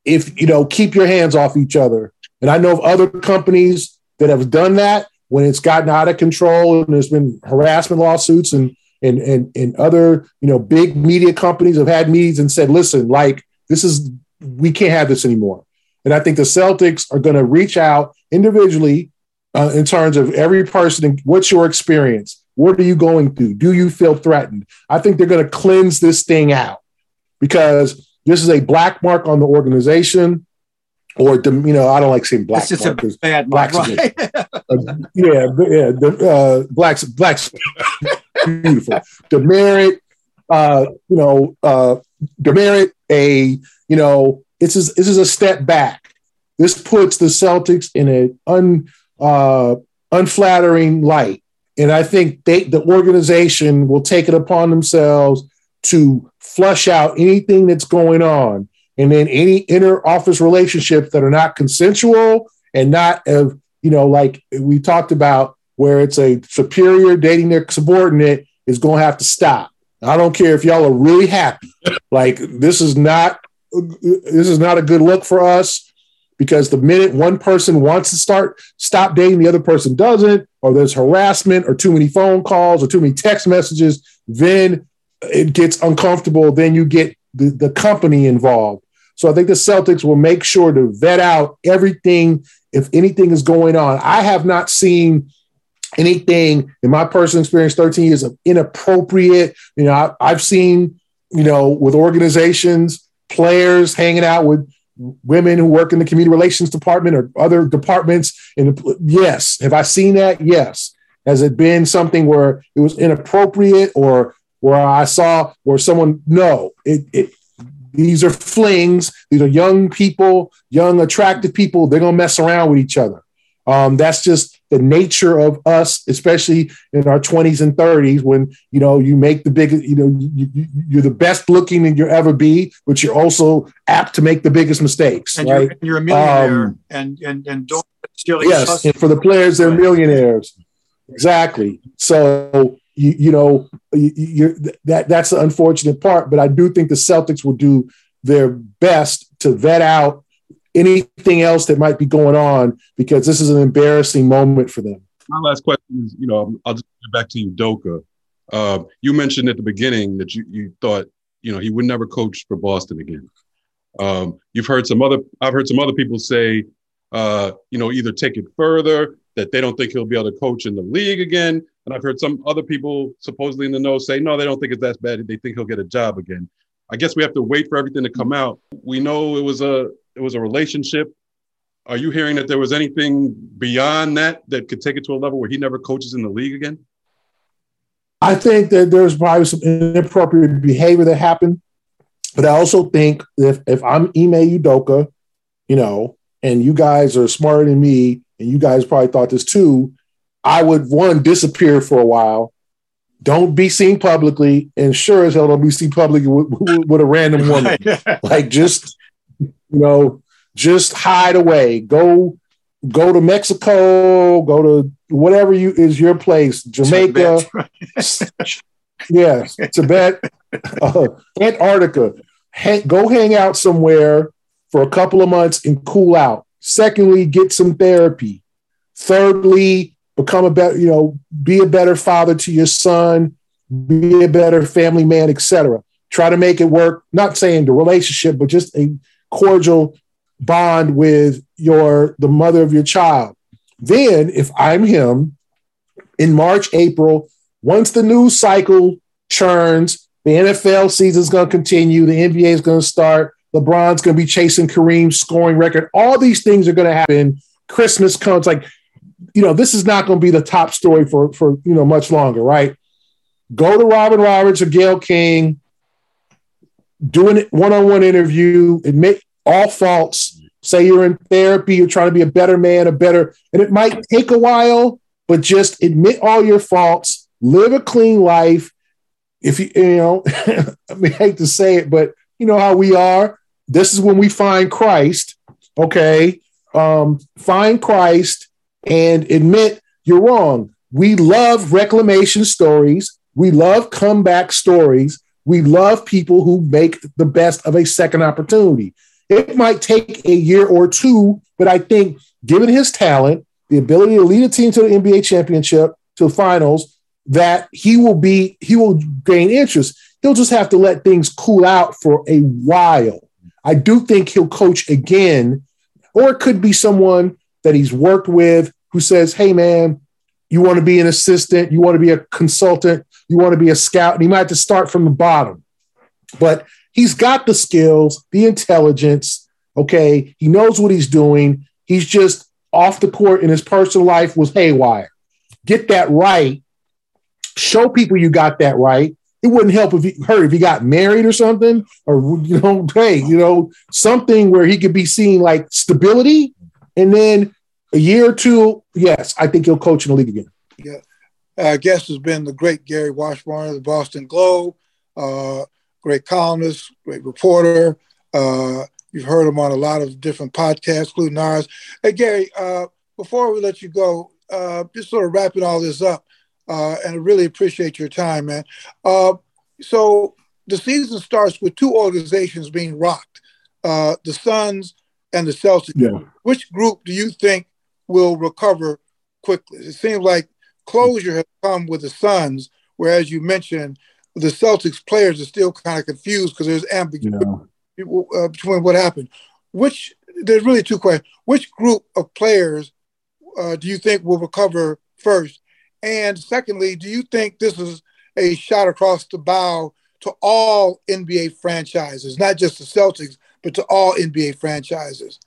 E: if you know, keep your hands off each other. And I know of other companies that have done that when it's gotten out of control and there's been harassment lawsuits and and and, and other you know big media companies have had meetings and said, listen, like this is we can't have this anymore. And I think the Celtics are going to reach out individually uh, in terms of every person. What's your experience? What are you going through? Do you feel threatened? I think they're going to cleanse this thing out because this is a black mark on the organization. Or you know, I don't like saying black.
D: It's just a bad mark, right? uh,
E: yeah, yeah. The, uh, blacks, blacks, beautiful. Demerit, uh, you know, uh, demerit a you know, this is this is a step back. This puts the Celtics in an un, uh, unflattering light, and I think they, the organization will take it upon themselves to flush out anything that's going on, and then any inner office relationships that are not consensual and not of you know, like we talked about, where it's a superior dating their subordinate is going to have to stop. I don't care if y'all are really happy. Like this is not this is not a good look for us because the minute one person wants to start stop dating, the other person doesn't, or there's harassment or too many phone calls or too many text messages, then it gets uncomfortable. Then you get the, the company involved. So I think the Celtics will make sure to vet out everything if anything is going on. I have not seen anything in my personal experience, 13 years of inappropriate. You know, I, have seen, you know, with organizations players hanging out with women who work in the community relations department or other departments. And yes, have I seen that? Yes. Has it been something where it was inappropriate or where I saw where someone? No, it, it these are flings. These are young people, young attractive people. They're gonna mess around with each other. Um, that's just the nature of us, especially in our 20s and 30s, when you know you make the biggest, you know, you, are the best looking that you'll ever be, but you're also apt to make the biggest mistakes.
D: And
E: right?
D: you're, you're a millionaire, um, and and and don't
E: yes, and for the players, they're millionaires. Exactly. So you, you know, you, that that's the unfortunate part. But I do think the Celtics will do their best to vet out anything else that might be going on because this is an embarrassing moment for them.
B: My last question is, you know, I'll just get back to Udoka. Uh, you mentioned at the beginning that you, you thought, you know, he would never coach for Boston again. Um, you've heard some other, I've heard some other people say, uh, you know, either take it further, that they don't think he'll be able to coach in the league again. And I've heard some other people supposedly in the know say, no, they don't think it's that bad. They think he'll get a job again. I guess we have to wait for everything to come out. We know it was a it was a relationship. Are you hearing that there was anything beyond that that could take it to a level where he never coaches in the league again?
E: I think that there's probably some inappropriate behavior that happened, but I also think if if I'm Ime Udoka, you know, and you guys are smarter than me, and you guys probably thought this too, I would one disappear for a while don't be seen publicly, and sure as hell don't be seen publicly with, with a random woman. [laughs] like just you know, just hide away. Go go to Mexico. Go to whatever you is your place. Jamaica. [laughs] yes, Tibet, uh, Antarctica. Ha- go hang out somewhere for a couple of months and cool out. Secondly, get some therapy. Thirdly, become a better, you know, be a better father to your son, be a better family man, etc. Try to make it work. Not saying the relationship, but just a cordial bond with your the mother of your child. Then, if I'm him, in March, April, once the news cycle churns, the NFL season's going to continue, the NBA is going to start, LeBron's going to be chasing Kareem's scoring record. All these things are going to happen. Christmas comes, like you know, this is not going to be the top story for for you know much longer, right? Go to Robin Roberts or Gayle King, doing it one-on-one interview, admit all faults, say you're in therapy, you're trying to be a better man, a better, and it might take a while, but just admit all your faults, live a clean life. If you, you know, [laughs] I mean, I hate to say it, but you know how we are. This is when we find Christ. Okay. Um, find Christ and admit you're wrong. We love reclamation stories. We love comeback stories. We love people who make the best of a second opportunity. It might take a year or two, but I think given his talent, the ability to lead a team to the NBA championship, to the finals, that he will be, he will gain interest. He'll just have to let things cool out for a while. I do think he'll coach again, or it could be someone that he's worked with who says, Hey, man, you want to be an assistant, you want to be a consultant, you want to be a scout, and he might have to start from the bottom. But he's got the skills, the intelligence. Okay. He knows what he's doing. He's just off the court in his personal life was haywire. Get that right. Show people you got that right. It wouldn't help if he hurt if he got married or something, or you know, [laughs] hey, you know, something where he could be seeing like stability, and then a year or two, yes, I think he'll coach in the league again.
C: Yeah. Our guest has been the great Gary Washburn of the Boston Globe, uh, great columnist, great reporter. Uh, you've heard him on a lot of different podcasts, including ours. Hey, Gary, uh, before we let you go, uh, just sort of wrapping all this up, uh, and I really appreciate your time, man. Uh, so the season starts with two organizations being rocked, the Suns and the Celtics. Yeah. Which group do you think will recover quickly. It seems like closure has come with the Suns, whereas you mentioned the Celtics players are still kind of confused because there's ambiguity yeah. uh, between what happened. Which there's really two questions. Which group of players uh, do you think will recover first? And secondly, do you think this is a shot across the bow to all NBA franchises, not just the Celtics, but to all NBA franchises?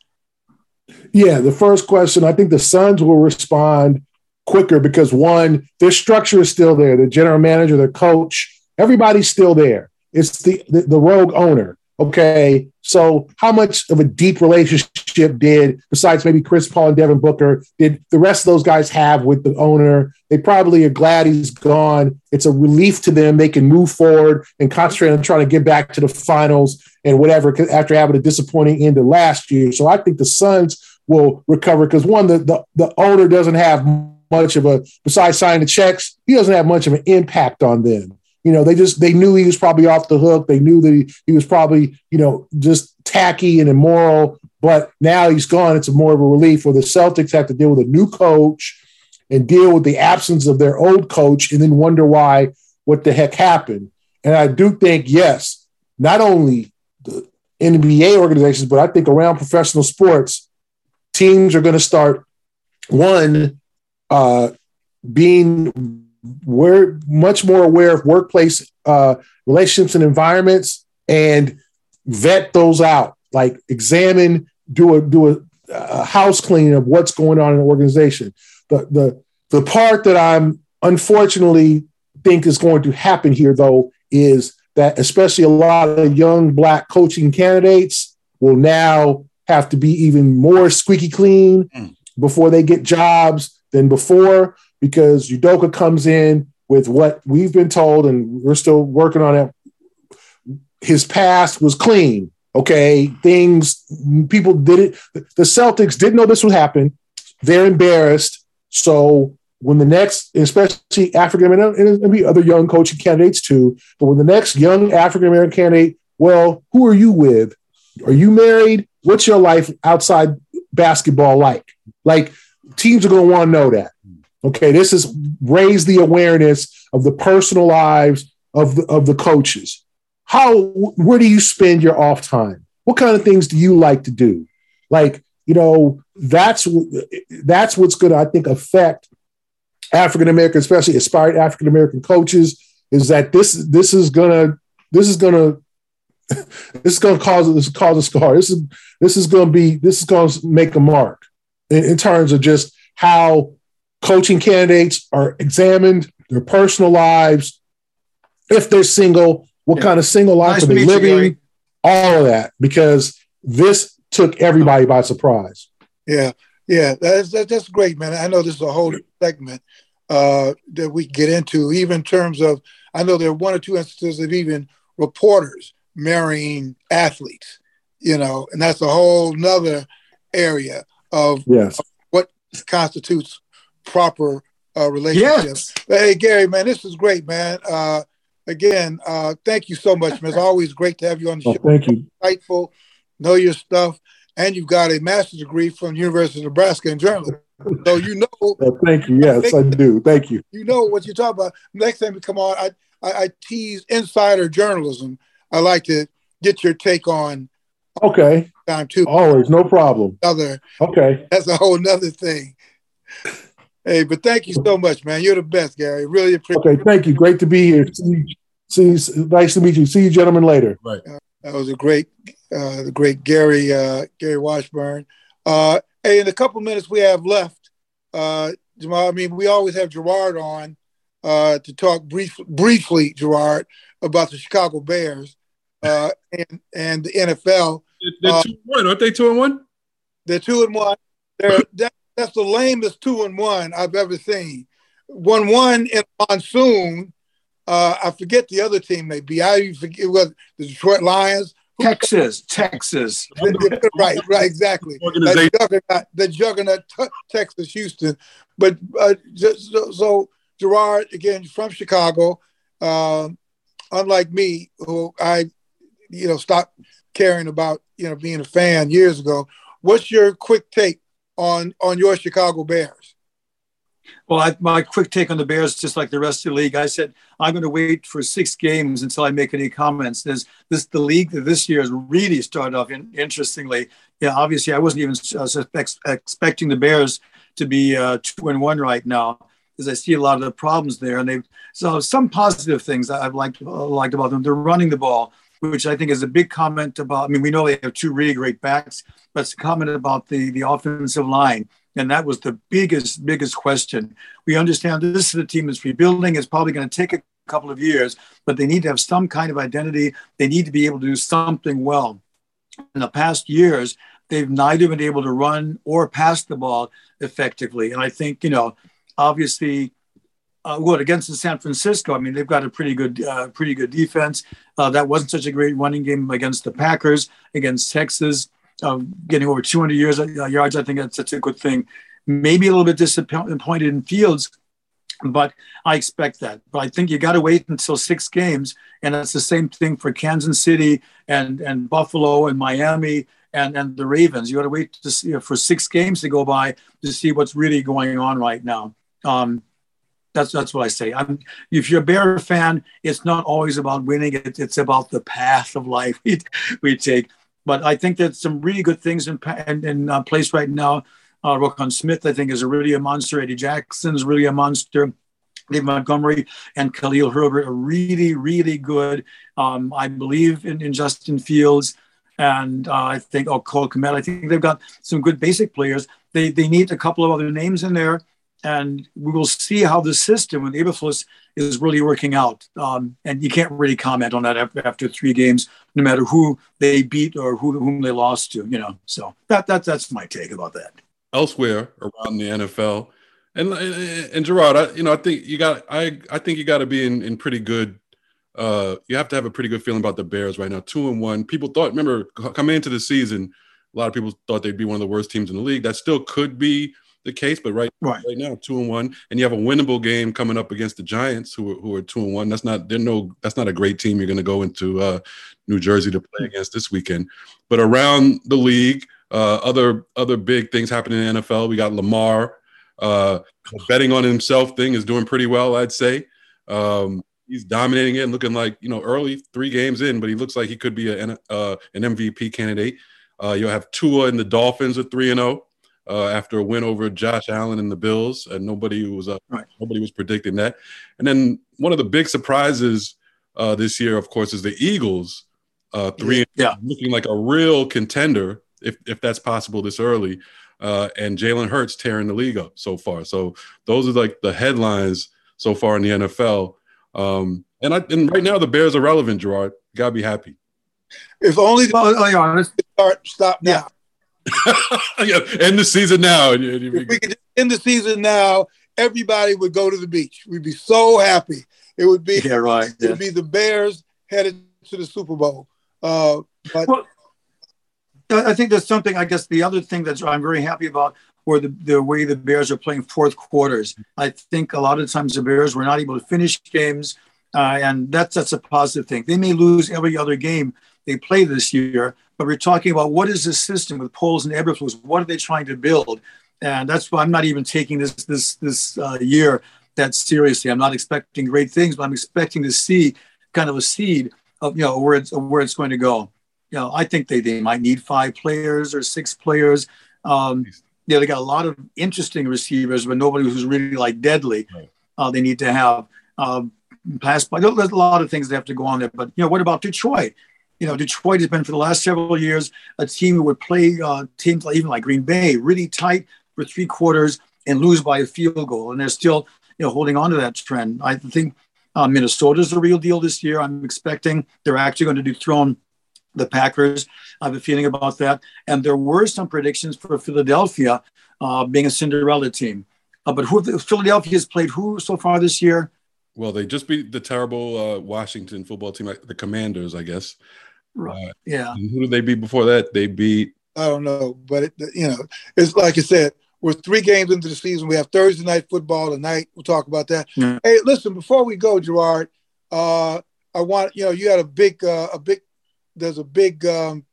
E: Yeah, the first question, I think the Suns will respond quicker because one, their structure is still there. The general manager, the coach, everybody's still there. It's the, the, the rogue owner. Okay. So how much of a deep relationship did, besides maybe Chris Paul and Devin Booker, did the rest of those guys have with the owner? They probably are glad he's gone. It's a relief to them. They can move forward and concentrate on trying to get back to the finals and whatever after having a disappointing end of last year. So I think the Suns will recover because one, the, the, the owner doesn't have much of a, besides signing the checks, he doesn't have much of an impact on them. you know, they just they knew he was probably off the hook. They knew that he, he was probably, you know, just tacky and immoral. But now he's gone. It's more of a relief where the Celtics have to deal with a new coach and deal with the absence of their old coach and then wonder why what the heck happened. And I do think, yes, not only the NBA organizations, but I think around professional sports, teams are going to start one uh, being we're much more aware of workplace uh, relationships and environments and vet those out. Like examine do a do a, a house cleaning of what's going on in the organization. The the the part that i'm unfortunately think is going to happen here though is that especially a lot of young black coaching candidates will now have to be even more squeaky clean mm. before they get jobs than before because Udoka comes in with what we've been told, and we're still working on it. His past was clean. Okay, things people did it. The Celtics didn't know this would happen. They're embarrassed. So when the next, especially African American, and maybe other young coaching candidates too, but when the next young African American candidate, well, who are you with? Are you married? What's your life outside basketball like? Like teams are going to want to know that. Okay, this is raise the awareness of the personal lives of the, of the coaches. How where do you spend your off time? What kind of things do you like to do? Like, you know, that's that's what's going to I think affect African American, especially aspired African American coaches, is that this this is gonna this is gonna [laughs] this is gonna cause this cause a scar. This is this is gonna be this is gonna make a mark in, in terms of just how coaching candidates are examined, their personal lives, if they're single, what yeah. kind of single life nice are they living, you, all of that, because this took everybody by surprise.
C: Yeah, yeah, that's that's great, man. I know this is a whole segment uh, that we get into, even in terms of. I know there are one or two instances of even reporters marrying athletes, you know, and that's a whole nother area of,
E: yes.
C: of what constitutes proper uh, relationship. Yes. Hey, Gary, man, this is great, man. Uh, again, uh, thank you so much, man. It's always great to have you on the
E: oh,
C: show.
E: Thank you.
C: Insightful, know your stuff, and you've got a master's degree from the University of Nebraska in journalism. So you know.
E: well, [laughs] thank you. Yes, I do. Thank you.
C: You know what you talk about. Next time we come on, I, I, I tease insider journalism. I like to get your take on.
E: Okay.
C: Time too.
E: Always, no problem.
C: Other.
E: Okay.
C: That's a whole nother thing. Hey, but thank you so much, man. You're the best, Gary. Really appreciate
E: Okay, thank you. Great to be here. See, you, see nice to meet you. See you gentlemen later.
B: Right.
C: Uh, that was a great, uh, the great Gary, uh, Gary Washburn. Uh, hey, in the couple minutes we have left, uh, Jamal, I mean, we always have Gerard on uh, to talk brief, briefly, Gerard, about the Chicago Bears uh, and, and the NFL.
B: They're, they're two and one, aren't they? Two and one.
C: They're two and one. They're that's the lamest two and one I've ever seen. One one in monsoon. Uh, I forget the other team may be. I forget what the Detroit Lions.
D: Texas, Texas. [laughs]
C: right, right, exactly. The juggernaut, the juggernaut t- Texas, Houston. But uh, just, so, so, Gerard, again, from Chicago, uh, unlike me, who I, you know, stopped caring about, you know, being a fan years ago. What's your quick take on on your Chicago Bears?
D: Well, I, my quick take on the Bears, just like the rest of the league, I said I'm going to wait for six games until I make any comments. There's this the league that this year has really started off in, interestingly. Yeah, obviously I wasn't even uh, expecting the Bears to be uh, two and one right now, because I see a lot of the problems there. And they've so some positive things I've liked uh, liked about them. They're running the ball which I think is a big comment about. I mean, we know they have two really great backs, but it's a comment about the the offensive line, and that was the biggest biggest question. We understand this is a team that's rebuilding. It's probably going to take a couple of years, but they need to have some kind of identity. They need to be able to do something well. In the past years, they've neither been able to run or pass the ball effectively, and I think you know, obviously uh, what against the San Francisco? I mean, they've got a pretty good, uh, pretty good defense. Uh, that wasn't such a great running game against the Packers, against Texas, uh, getting over 200 years, uh, yards. I think that's, that's a good thing. Maybe a little bit disappointed in Fields. but I expect that. But I think you got to wait until six games, and it's the same thing for Kansas City and and Buffalo and Miami and and the Ravens. You got to wait to see for six games to go by to see what's really going on right now. Um, that's that's what I say. I'm, if you're a Bear fan, it's not always about winning. It, it's about the path of life [laughs] we, we take. But I think that some really good things in in, in uh, place right now. Uh, Smith, I think, is really a monster. Eddie Jackson is really a monster. Dave Montgomery and Khalil Herbert are really, really good. Um, I believe in, in Justin Fields and uh, I think oh Cole. I think they've got some good basic players. They they need a couple of other names in there, and we will see how the system with Eberflus is really working out. Um, and you can't really comment on that after, three games, no matter who they beat or who whom they lost to. You know, so that that that's my take about that.
B: Elsewhere around the NFL, and and Gerard, I, you know, I think you got I I think you got to be in in pretty good uh, you have to have a pretty good feeling about the Bears right now. Two and one. People thought, remember, coming into the season, a lot of people thought they'd be one of the worst teams in the league. That still could be the case, but right, right. right now, two and one, and you have a winnable game coming up against the Giants, who are, who are two and one. That's not they're no that's not a great team. You're going to go into uh, New Jersey to play against this weekend. But around the league, uh, other other big things happening in the NFL. We got Lamar. Uh, betting on himself thing is doing pretty well, I'd say. Um, he's dominating it and looking like you know early three games in, but he looks like he could be an uh, an MVP candidate. Uh, you'll have Tua and the Dolphins at three and zero oh, uh, after a win over Josh Allen and the Bills, and nobody was uh, right. nobody was predicting that. And then one of the big surprises uh, this year, of course, is the Eagles. Uh, three, yeah, looking like a real contender if if that's possible this early. Uh, and Jalen Hurts tearing the league up so far. So those are like the headlines so far in the NFL. Um, and I and right now the Bears are relevant, Gerard. You gotta be happy.
C: If only the well, oh, honest. start stop now.
B: yeah, [laughs] end the season now. If
C: we could end the season now, everybody would go to the beach. We'd be so happy. It would be
D: yeah, right.
C: It would be the Bears headed to the Super Bowl. Uh, but
D: well, I think there's something. I guess the other thing that I'm very happy about or the, the way the Bears are playing fourth quarters. I think a lot of times the Bears were not able to finish games, uh, and that's that's a positive thing. They may lose every other game they play this year, but we're talking about what is this system with Poles and Eberflus? What are they trying to build? And that's why I'm not even taking this this this uh, year that seriously. I'm not expecting great things, but I'm expecting to see kind of a seed of you know where it's where it's going to go. You know, I think they, they might need five players or six players. Um, yeah, they got a lot of interesting receivers, but nobody who's really like deadly. Right. Uh, they need to have um, pass by. There's a lot of things that have to go on there. But you know, what about Detroit? You know, Detroit has been for the last several years a team who would play uh, teams like, even like Green Bay really tight for three quarters and lose by a field goal, and they're still you know holding on to that trend. I think uh, Minnesota's the real deal this year. I'm expecting they're actually going to dethrone the Packers. I have a feeling about that. And there were some predictions for Philadelphia uh, being a Cinderella team. Uh, but who Philadelphia has played who so far this year?
B: Well, they just beat the terrible uh, Washington football team, the Commanders, I guess.
D: Right. Yeah.
B: Who did they beat before that? They beat.
C: I don't know, but it, you know, it's like I said, we're three games into the season. We have Thursday night football tonight. We'll talk about that. Hey, listen, before we go, Gerard, uh, I want you know you had a big uh, a big there's a big um,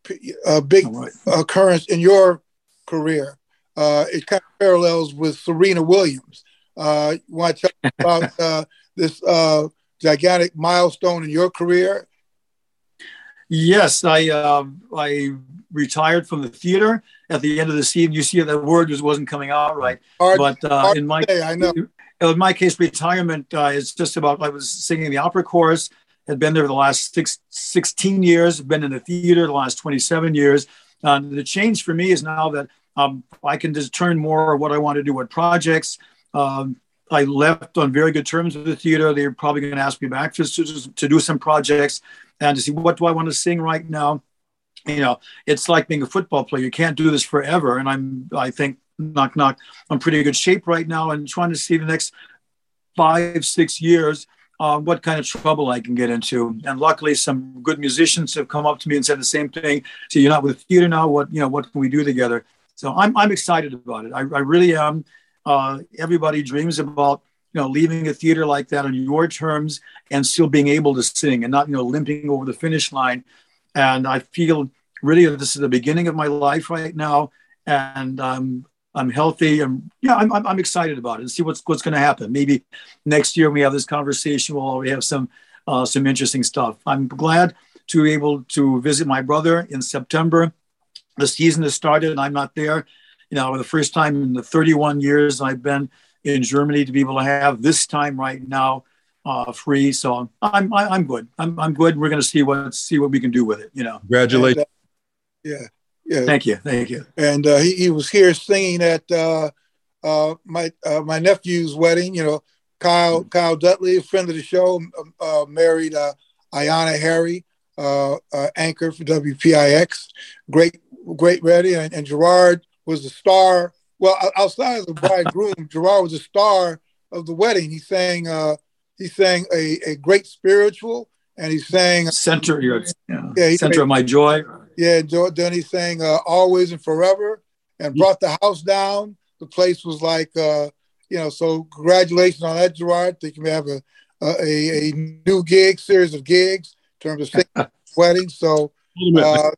C: a big right. occurrence in your career. Uh, it kind of parallels with Serena Williams. Uh, you want to talk about uh, this uh, gigantic milestone in your career?
D: Yes, I uh, I retired from the theater at the end of the season. You see, that word just wasn't coming out right.
C: Hard,
D: but
C: uh, in my say, I know.
D: In my case, retirement uh, is just about. I was singing the opera chorus had been there the last six, 16 years, been in the theater the last 27 years. Uh, the change for me is now that um, I can determine more of what I want to do, what projects. Um, I left on very good terms with the theater. They're probably going to ask me back to, to, to do some projects and to see what do I want to sing right now. You know, it's like being a football player. You can't do this forever. And I'm, I think, knock, knock, I'm pretty good shape right now and trying to see the next five, six years uh, what kind of trouble I can get into. And luckily, some good musicians have come up to me and said the same thing. So you're not with theater now. What you know? What can we do together? So I'm I'm excited about it. I, I really am. Uh, everybody dreams about you know, leaving a theater like that on your terms and still being able to sing and not, you know, limping over the finish line. And I feel really this is the beginning of my life right now. And I'm, I'm healthy. And yeah, I'm, I'm, I'm excited about it and see what's, what's going to happen. Maybe next year when we have this conversation, we'll already have some, uh, some interesting stuff. I'm glad to be able to visit my brother in September. The season has started and I'm not there. You know, the first time in the 31 years I've been in Germany to be able to have this time right now uh, free. So I'm I, am i am good. I'm I'm good. We're going to see what see what we can do with it. You know.
B: Congratulations.
C: And, uh, yeah. Yeah.
D: Thank you. Thank you.
C: And uh, he, he was here singing at uh, uh, my uh, my nephew's wedding. You know, Kyle mm-hmm. Kyle Dudley, a friend of the show, uh, married uh, Ayana Harry, uh, uh, anchor for WPIX. Great, great ready. And, and Gerard was the star. Well, outside of the bridegroom, Gerard was the star of the wedding. He sang uh, he sang a, a great spiritual, and he sang
D: center your yeah, yeah center made, of my joy.
C: Yeah, then he sang uh, always and forever, and brought the house down. The place was like uh, you know. So congratulations on that, Gerard. think you may have a a, a new gig, series of gigs in terms of [laughs] singing weddings. So uh,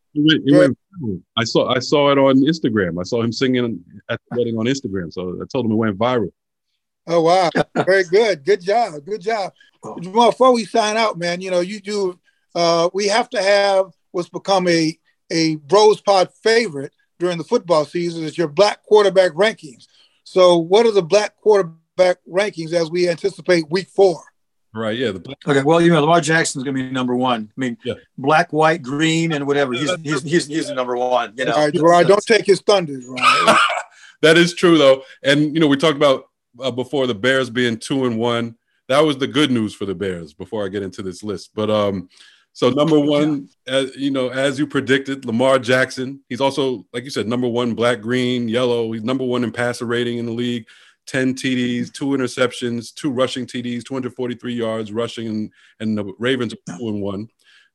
B: I saw I saw it on Instagram. I saw him singing at the wedding on Instagram. So I told him it went viral.
C: Oh wow, very good, good job, good job. Well, before we sign out, man, you know you do. Uh, we have to have what's become a a Bros Pod favorite during the football season is your black quarterback rankings. So, what are the black quarterback rankings as we anticipate Week Four?
B: Right. Yeah. The black-
D: okay. Well, you know, Lamar Jackson's going to be number one. I mean, yeah. black, white, green, and whatever. He's he's he's, he's the number one. You know. All
C: right, Gerard, don't take his thunder. Right? [laughs]
B: that is true, though. And you know, we talked about uh, before the Bears being two and one. That was the good news for the Bears. Before I get into this list, but um, so number one, as you know, as you predicted, Lamar Jackson. He's also, like you said, number one, black, green, yellow. He's number one in passer rating in the league. 10 TDs, two interceptions, two rushing TDs, 243 yards rushing, and, and the Ravens are two and one.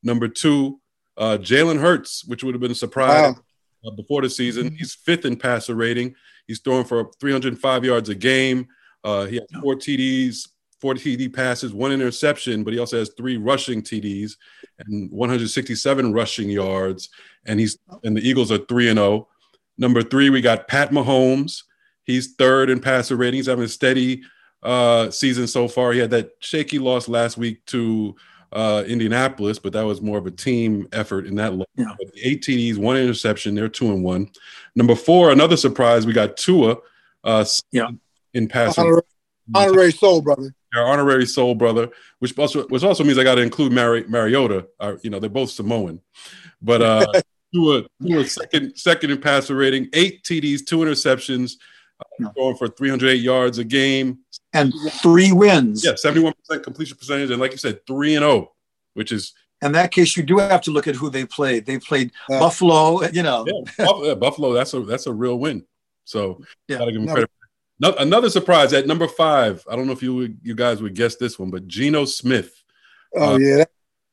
B: Number two, uh, Jalen Hurts, which would have been a surprise wow. uh, before the season. He's fifth in passer rating. He's throwing for 305 yards a game. Uh, he has four TDs, four TD passes, one interception, but he also has three rushing TDs and 167 rushing yards. And he's and the Eagles are three and zero. Oh. Number three, we got Pat Mahomes. He's third in passer rating. He's having a steady uh, season so far. He had that shaky loss last week to uh, Indianapolis, but that was more of a team effort in that. Yeah. Eight TDs, one interception. They're two and one. Number four, another surprise. We got Tua. Uh, yeah. In passing.
C: Honorary, honorary soul brother.
B: Our honorary soul brother, which also which also means I got to include Mari- Mariota. Uh, you know, they're both Samoan, but uh, [laughs] Tua, Tua second second in passer rating, eight TDs, two interceptions going for 308 yards a game
D: and three wins.
B: Yeah, 71% completion percentage, and like you said, three and zero, oh, which is.
D: In that case, you do have to look at who they played. They played uh, Buffalo. You know,
B: yeah, Buffalo. That's a that's a real win. So yeah. gotta give them credit. No, another surprise at number five. I don't know if you you guys would guess this one, but Geno Smith.
C: Oh uh, yeah,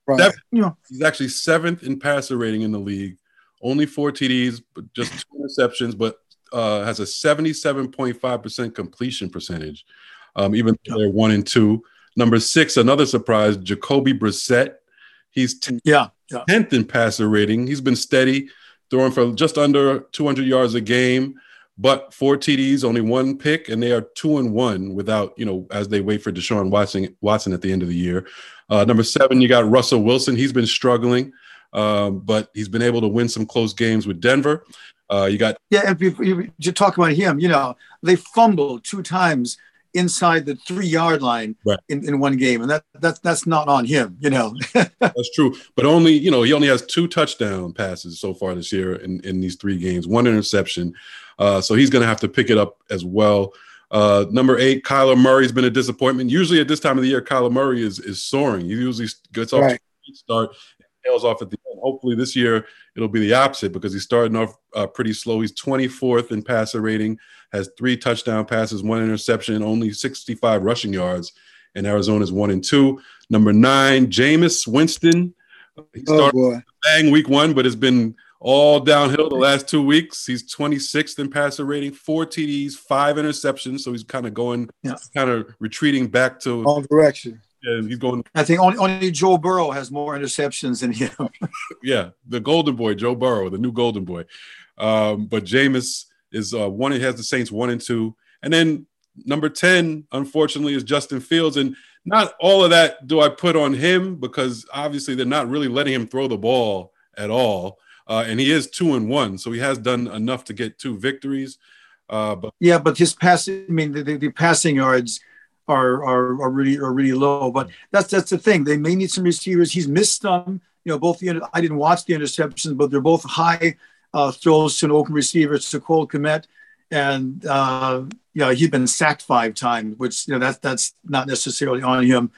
B: right. Seventh, yeah. He's actually seventh in passer rating in the league. Only four TDs, but just two interceptions. But uh, has a 77.5% completion percentage, um, even though they're one and two. Number six, another surprise, Jacoby Brissett. He's 10th,
D: yeah, yeah.
B: 10th in passer rating. He's been steady, throwing for just under 200 yards a game, but four TDs, only one pick, and they are two and one without, you know, as they wait for Deshaun Watson, Watson at the end of the year. Uh, number seven, you got Russell Wilson. He's been struggling, um, but he's been able to win some close games with Denver. Uh, you got
D: yeah. If you, you, you talk about him, you know they fumbled two times inside the three yard line right. in, in one game, and that that's that's not on him. You know [laughs]
B: that's true, but only you know he only has two touchdown passes so far this year in in these three games, one interception. Uh, so he's going to have to pick it up as well. Uh, number eight, Kyler Murray's been a disappointment. Usually at this time of the year, Kyler Murray is is soaring. He usually gets off right. to a start, tails off at the end. Hopefully this year it'll be the opposite because he's starting off uh, pretty slow. He's 24th in passer rating, has three touchdown passes, one interception, only 65 rushing yards. And Arizona's one and two. Number nine, Jameis Winston. He oh, started oh bang week one, but it's been all downhill the last two weeks. He's 26th in passer rating, four TDs, five interceptions. So he's kind of going,
D: Yeah.
B: kind of retreating back to.
C: Wrong direction.
B: Yeah, he's going.
D: I think only, only Joe Burrow has more interceptions than him. [laughs]
B: Yeah, the Golden Boy, Joe Burrow, the new Golden Boy. Um, but Jameis is uh, one. He has the Saints one and two, and then number ten, unfortunately, is Justin Fields. And not all of that do I put on him because obviously they're not really letting him throw the ball at all. Uh, and he is two and one, so he has done enough to get two victories. Uh, but
D: yeah, but his passing, I mean, the, the, the passing yards are, are are really are really low. But that's that's the thing. They may need some receivers. He's missed some. You know, both the I didn't watch the interceptions, but they're both high uh, throws to an open receiver to Cole Kmet, and uh, know he's been sacked five times, which you know that's that's not necessarily on him.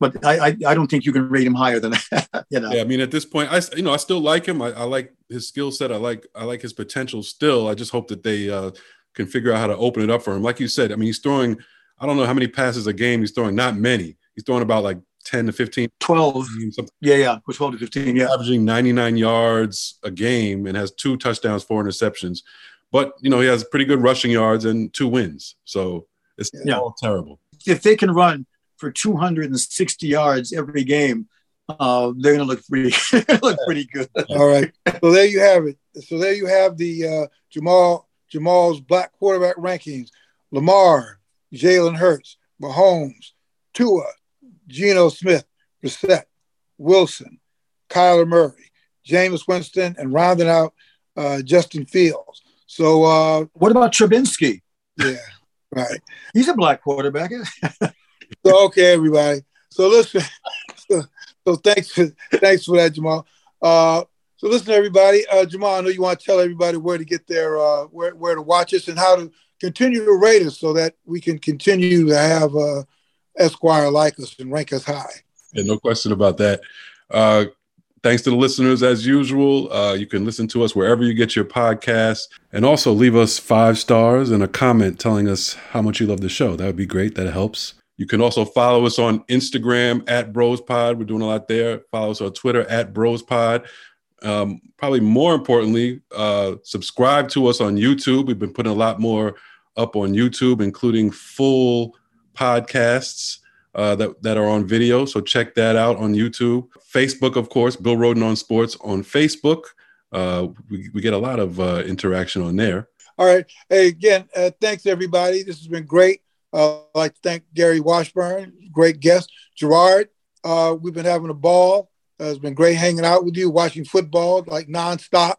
D: But I, I, I don't think you can rate him higher than [laughs] that. you know.
B: Yeah, I mean, at this point, I you know I still like him. I, I like his skill set. I like I like his potential still. I just hope that they uh, can figure out how to open it up for him. Like you said, I mean, he's throwing. I don't know how many passes a game he's throwing. Not many. He's throwing about like ten to fifteen.
D: 12.
B: something,
D: Yeah, yeah. Or 12 to 15. Yeah.
B: averaging ninety nine yards a game and has two touchdowns, four interceptions. But you know he has pretty good rushing yards and two wins. So it's
D: Yeah.
B: all terrible.
D: If they can run for 260 yards every game, uh, they're going to look pretty [laughs] look pretty good.
C: All right. So there you have it. So there you have the uh, Jamal Jamal's black quarterback rankings: Lamar, Jalen Hurts, Mahomes, Tua, Geno Smith, Brissett, Wilson, Kyler Murray, Jameis Winston, and rounding out uh, Justin Fields. So uh,
D: What about Trubinsky?
C: yeah, right. [laughs]
D: He's a black quarterback. [laughs]
C: So okay, everybody. So listen. [laughs] So, so thanks for thanks for that, Jamal. Uh, so listen, everybody. Uh, Jamal, I know you want to tell everybody where to get their uh, where where to watch us and how to continue to rate us so that we can continue to have uh, Esquire like us and rank us high.
B: Yeah, no question about that. Uh, thanks to the listeners, as usual. Uh, you can listen to us wherever you get your podcasts, and also leave us five stars and a comment telling us how much you love the show. That would be great. That helps. You can also follow us on Instagram at BrosPod. We're doing a lot there. Follow us on Twitter at BrosPod. Um, probably more importantly, uh, subscribe to us on YouTube. We've been putting a lot more up on YouTube, including full podcasts uh, that, that are on video. So check that out on YouTube. Facebook, of course, Bill Rhoden on Sports on Facebook. Uh, we, we get a lot of uh, interaction on there.
C: All right. Hey, again, uh, thanks everybody. This has been great. Uh, I'd like to thank Gary Washburn, great guest. Gerard, uh, we've been having a ball. Uh, it's been great hanging out with you, watching football like nonstop.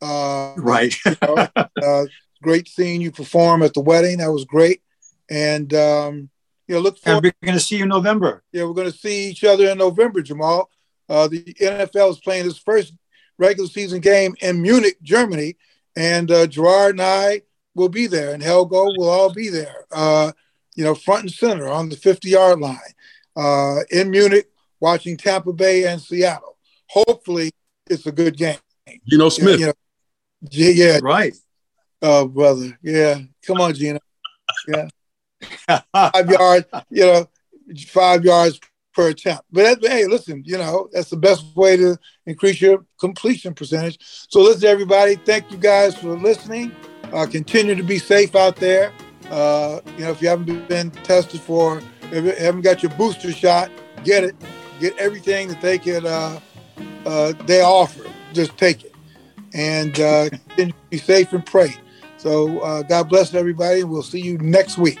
C: Uh,
D: right.
C: you know, [laughs] uh, great seeing you perform at the wedding. That was great. And um, you know, look
D: and we're going to see you in November.
C: Yeah, we're going to see each other in November, Jamal. Uh, the NFL is playing its first regular season game in Munich, Germany, and uh, Gerard and I will be there, and Helgo will all be there. Uh, you know, front and center on the 50 yard line uh, in Munich, watching Tampa Bay and Seattle. Hopefully, it's a good game.
B: You know, Smith.
C: You know, G- yeah,
D: Right.
C: Oh brother, yeah. Come on, Gina. Yeah, five [laughs] yards. You know, five yards per attempt. But that, hey, listen, you know, that's the best way to increase your completion percentage. So listen, everybody, thank you guys for listening. Uh, continue to be safe out there. Uh, you know, if you haven't been tested for, if you haven't got your booster shot, get it. Get everything that they could, uh, uh, they offer. Just take it, and uh, [laughs] continue to be safe and pray. So uh, God bless everybody, and we'll see you next week.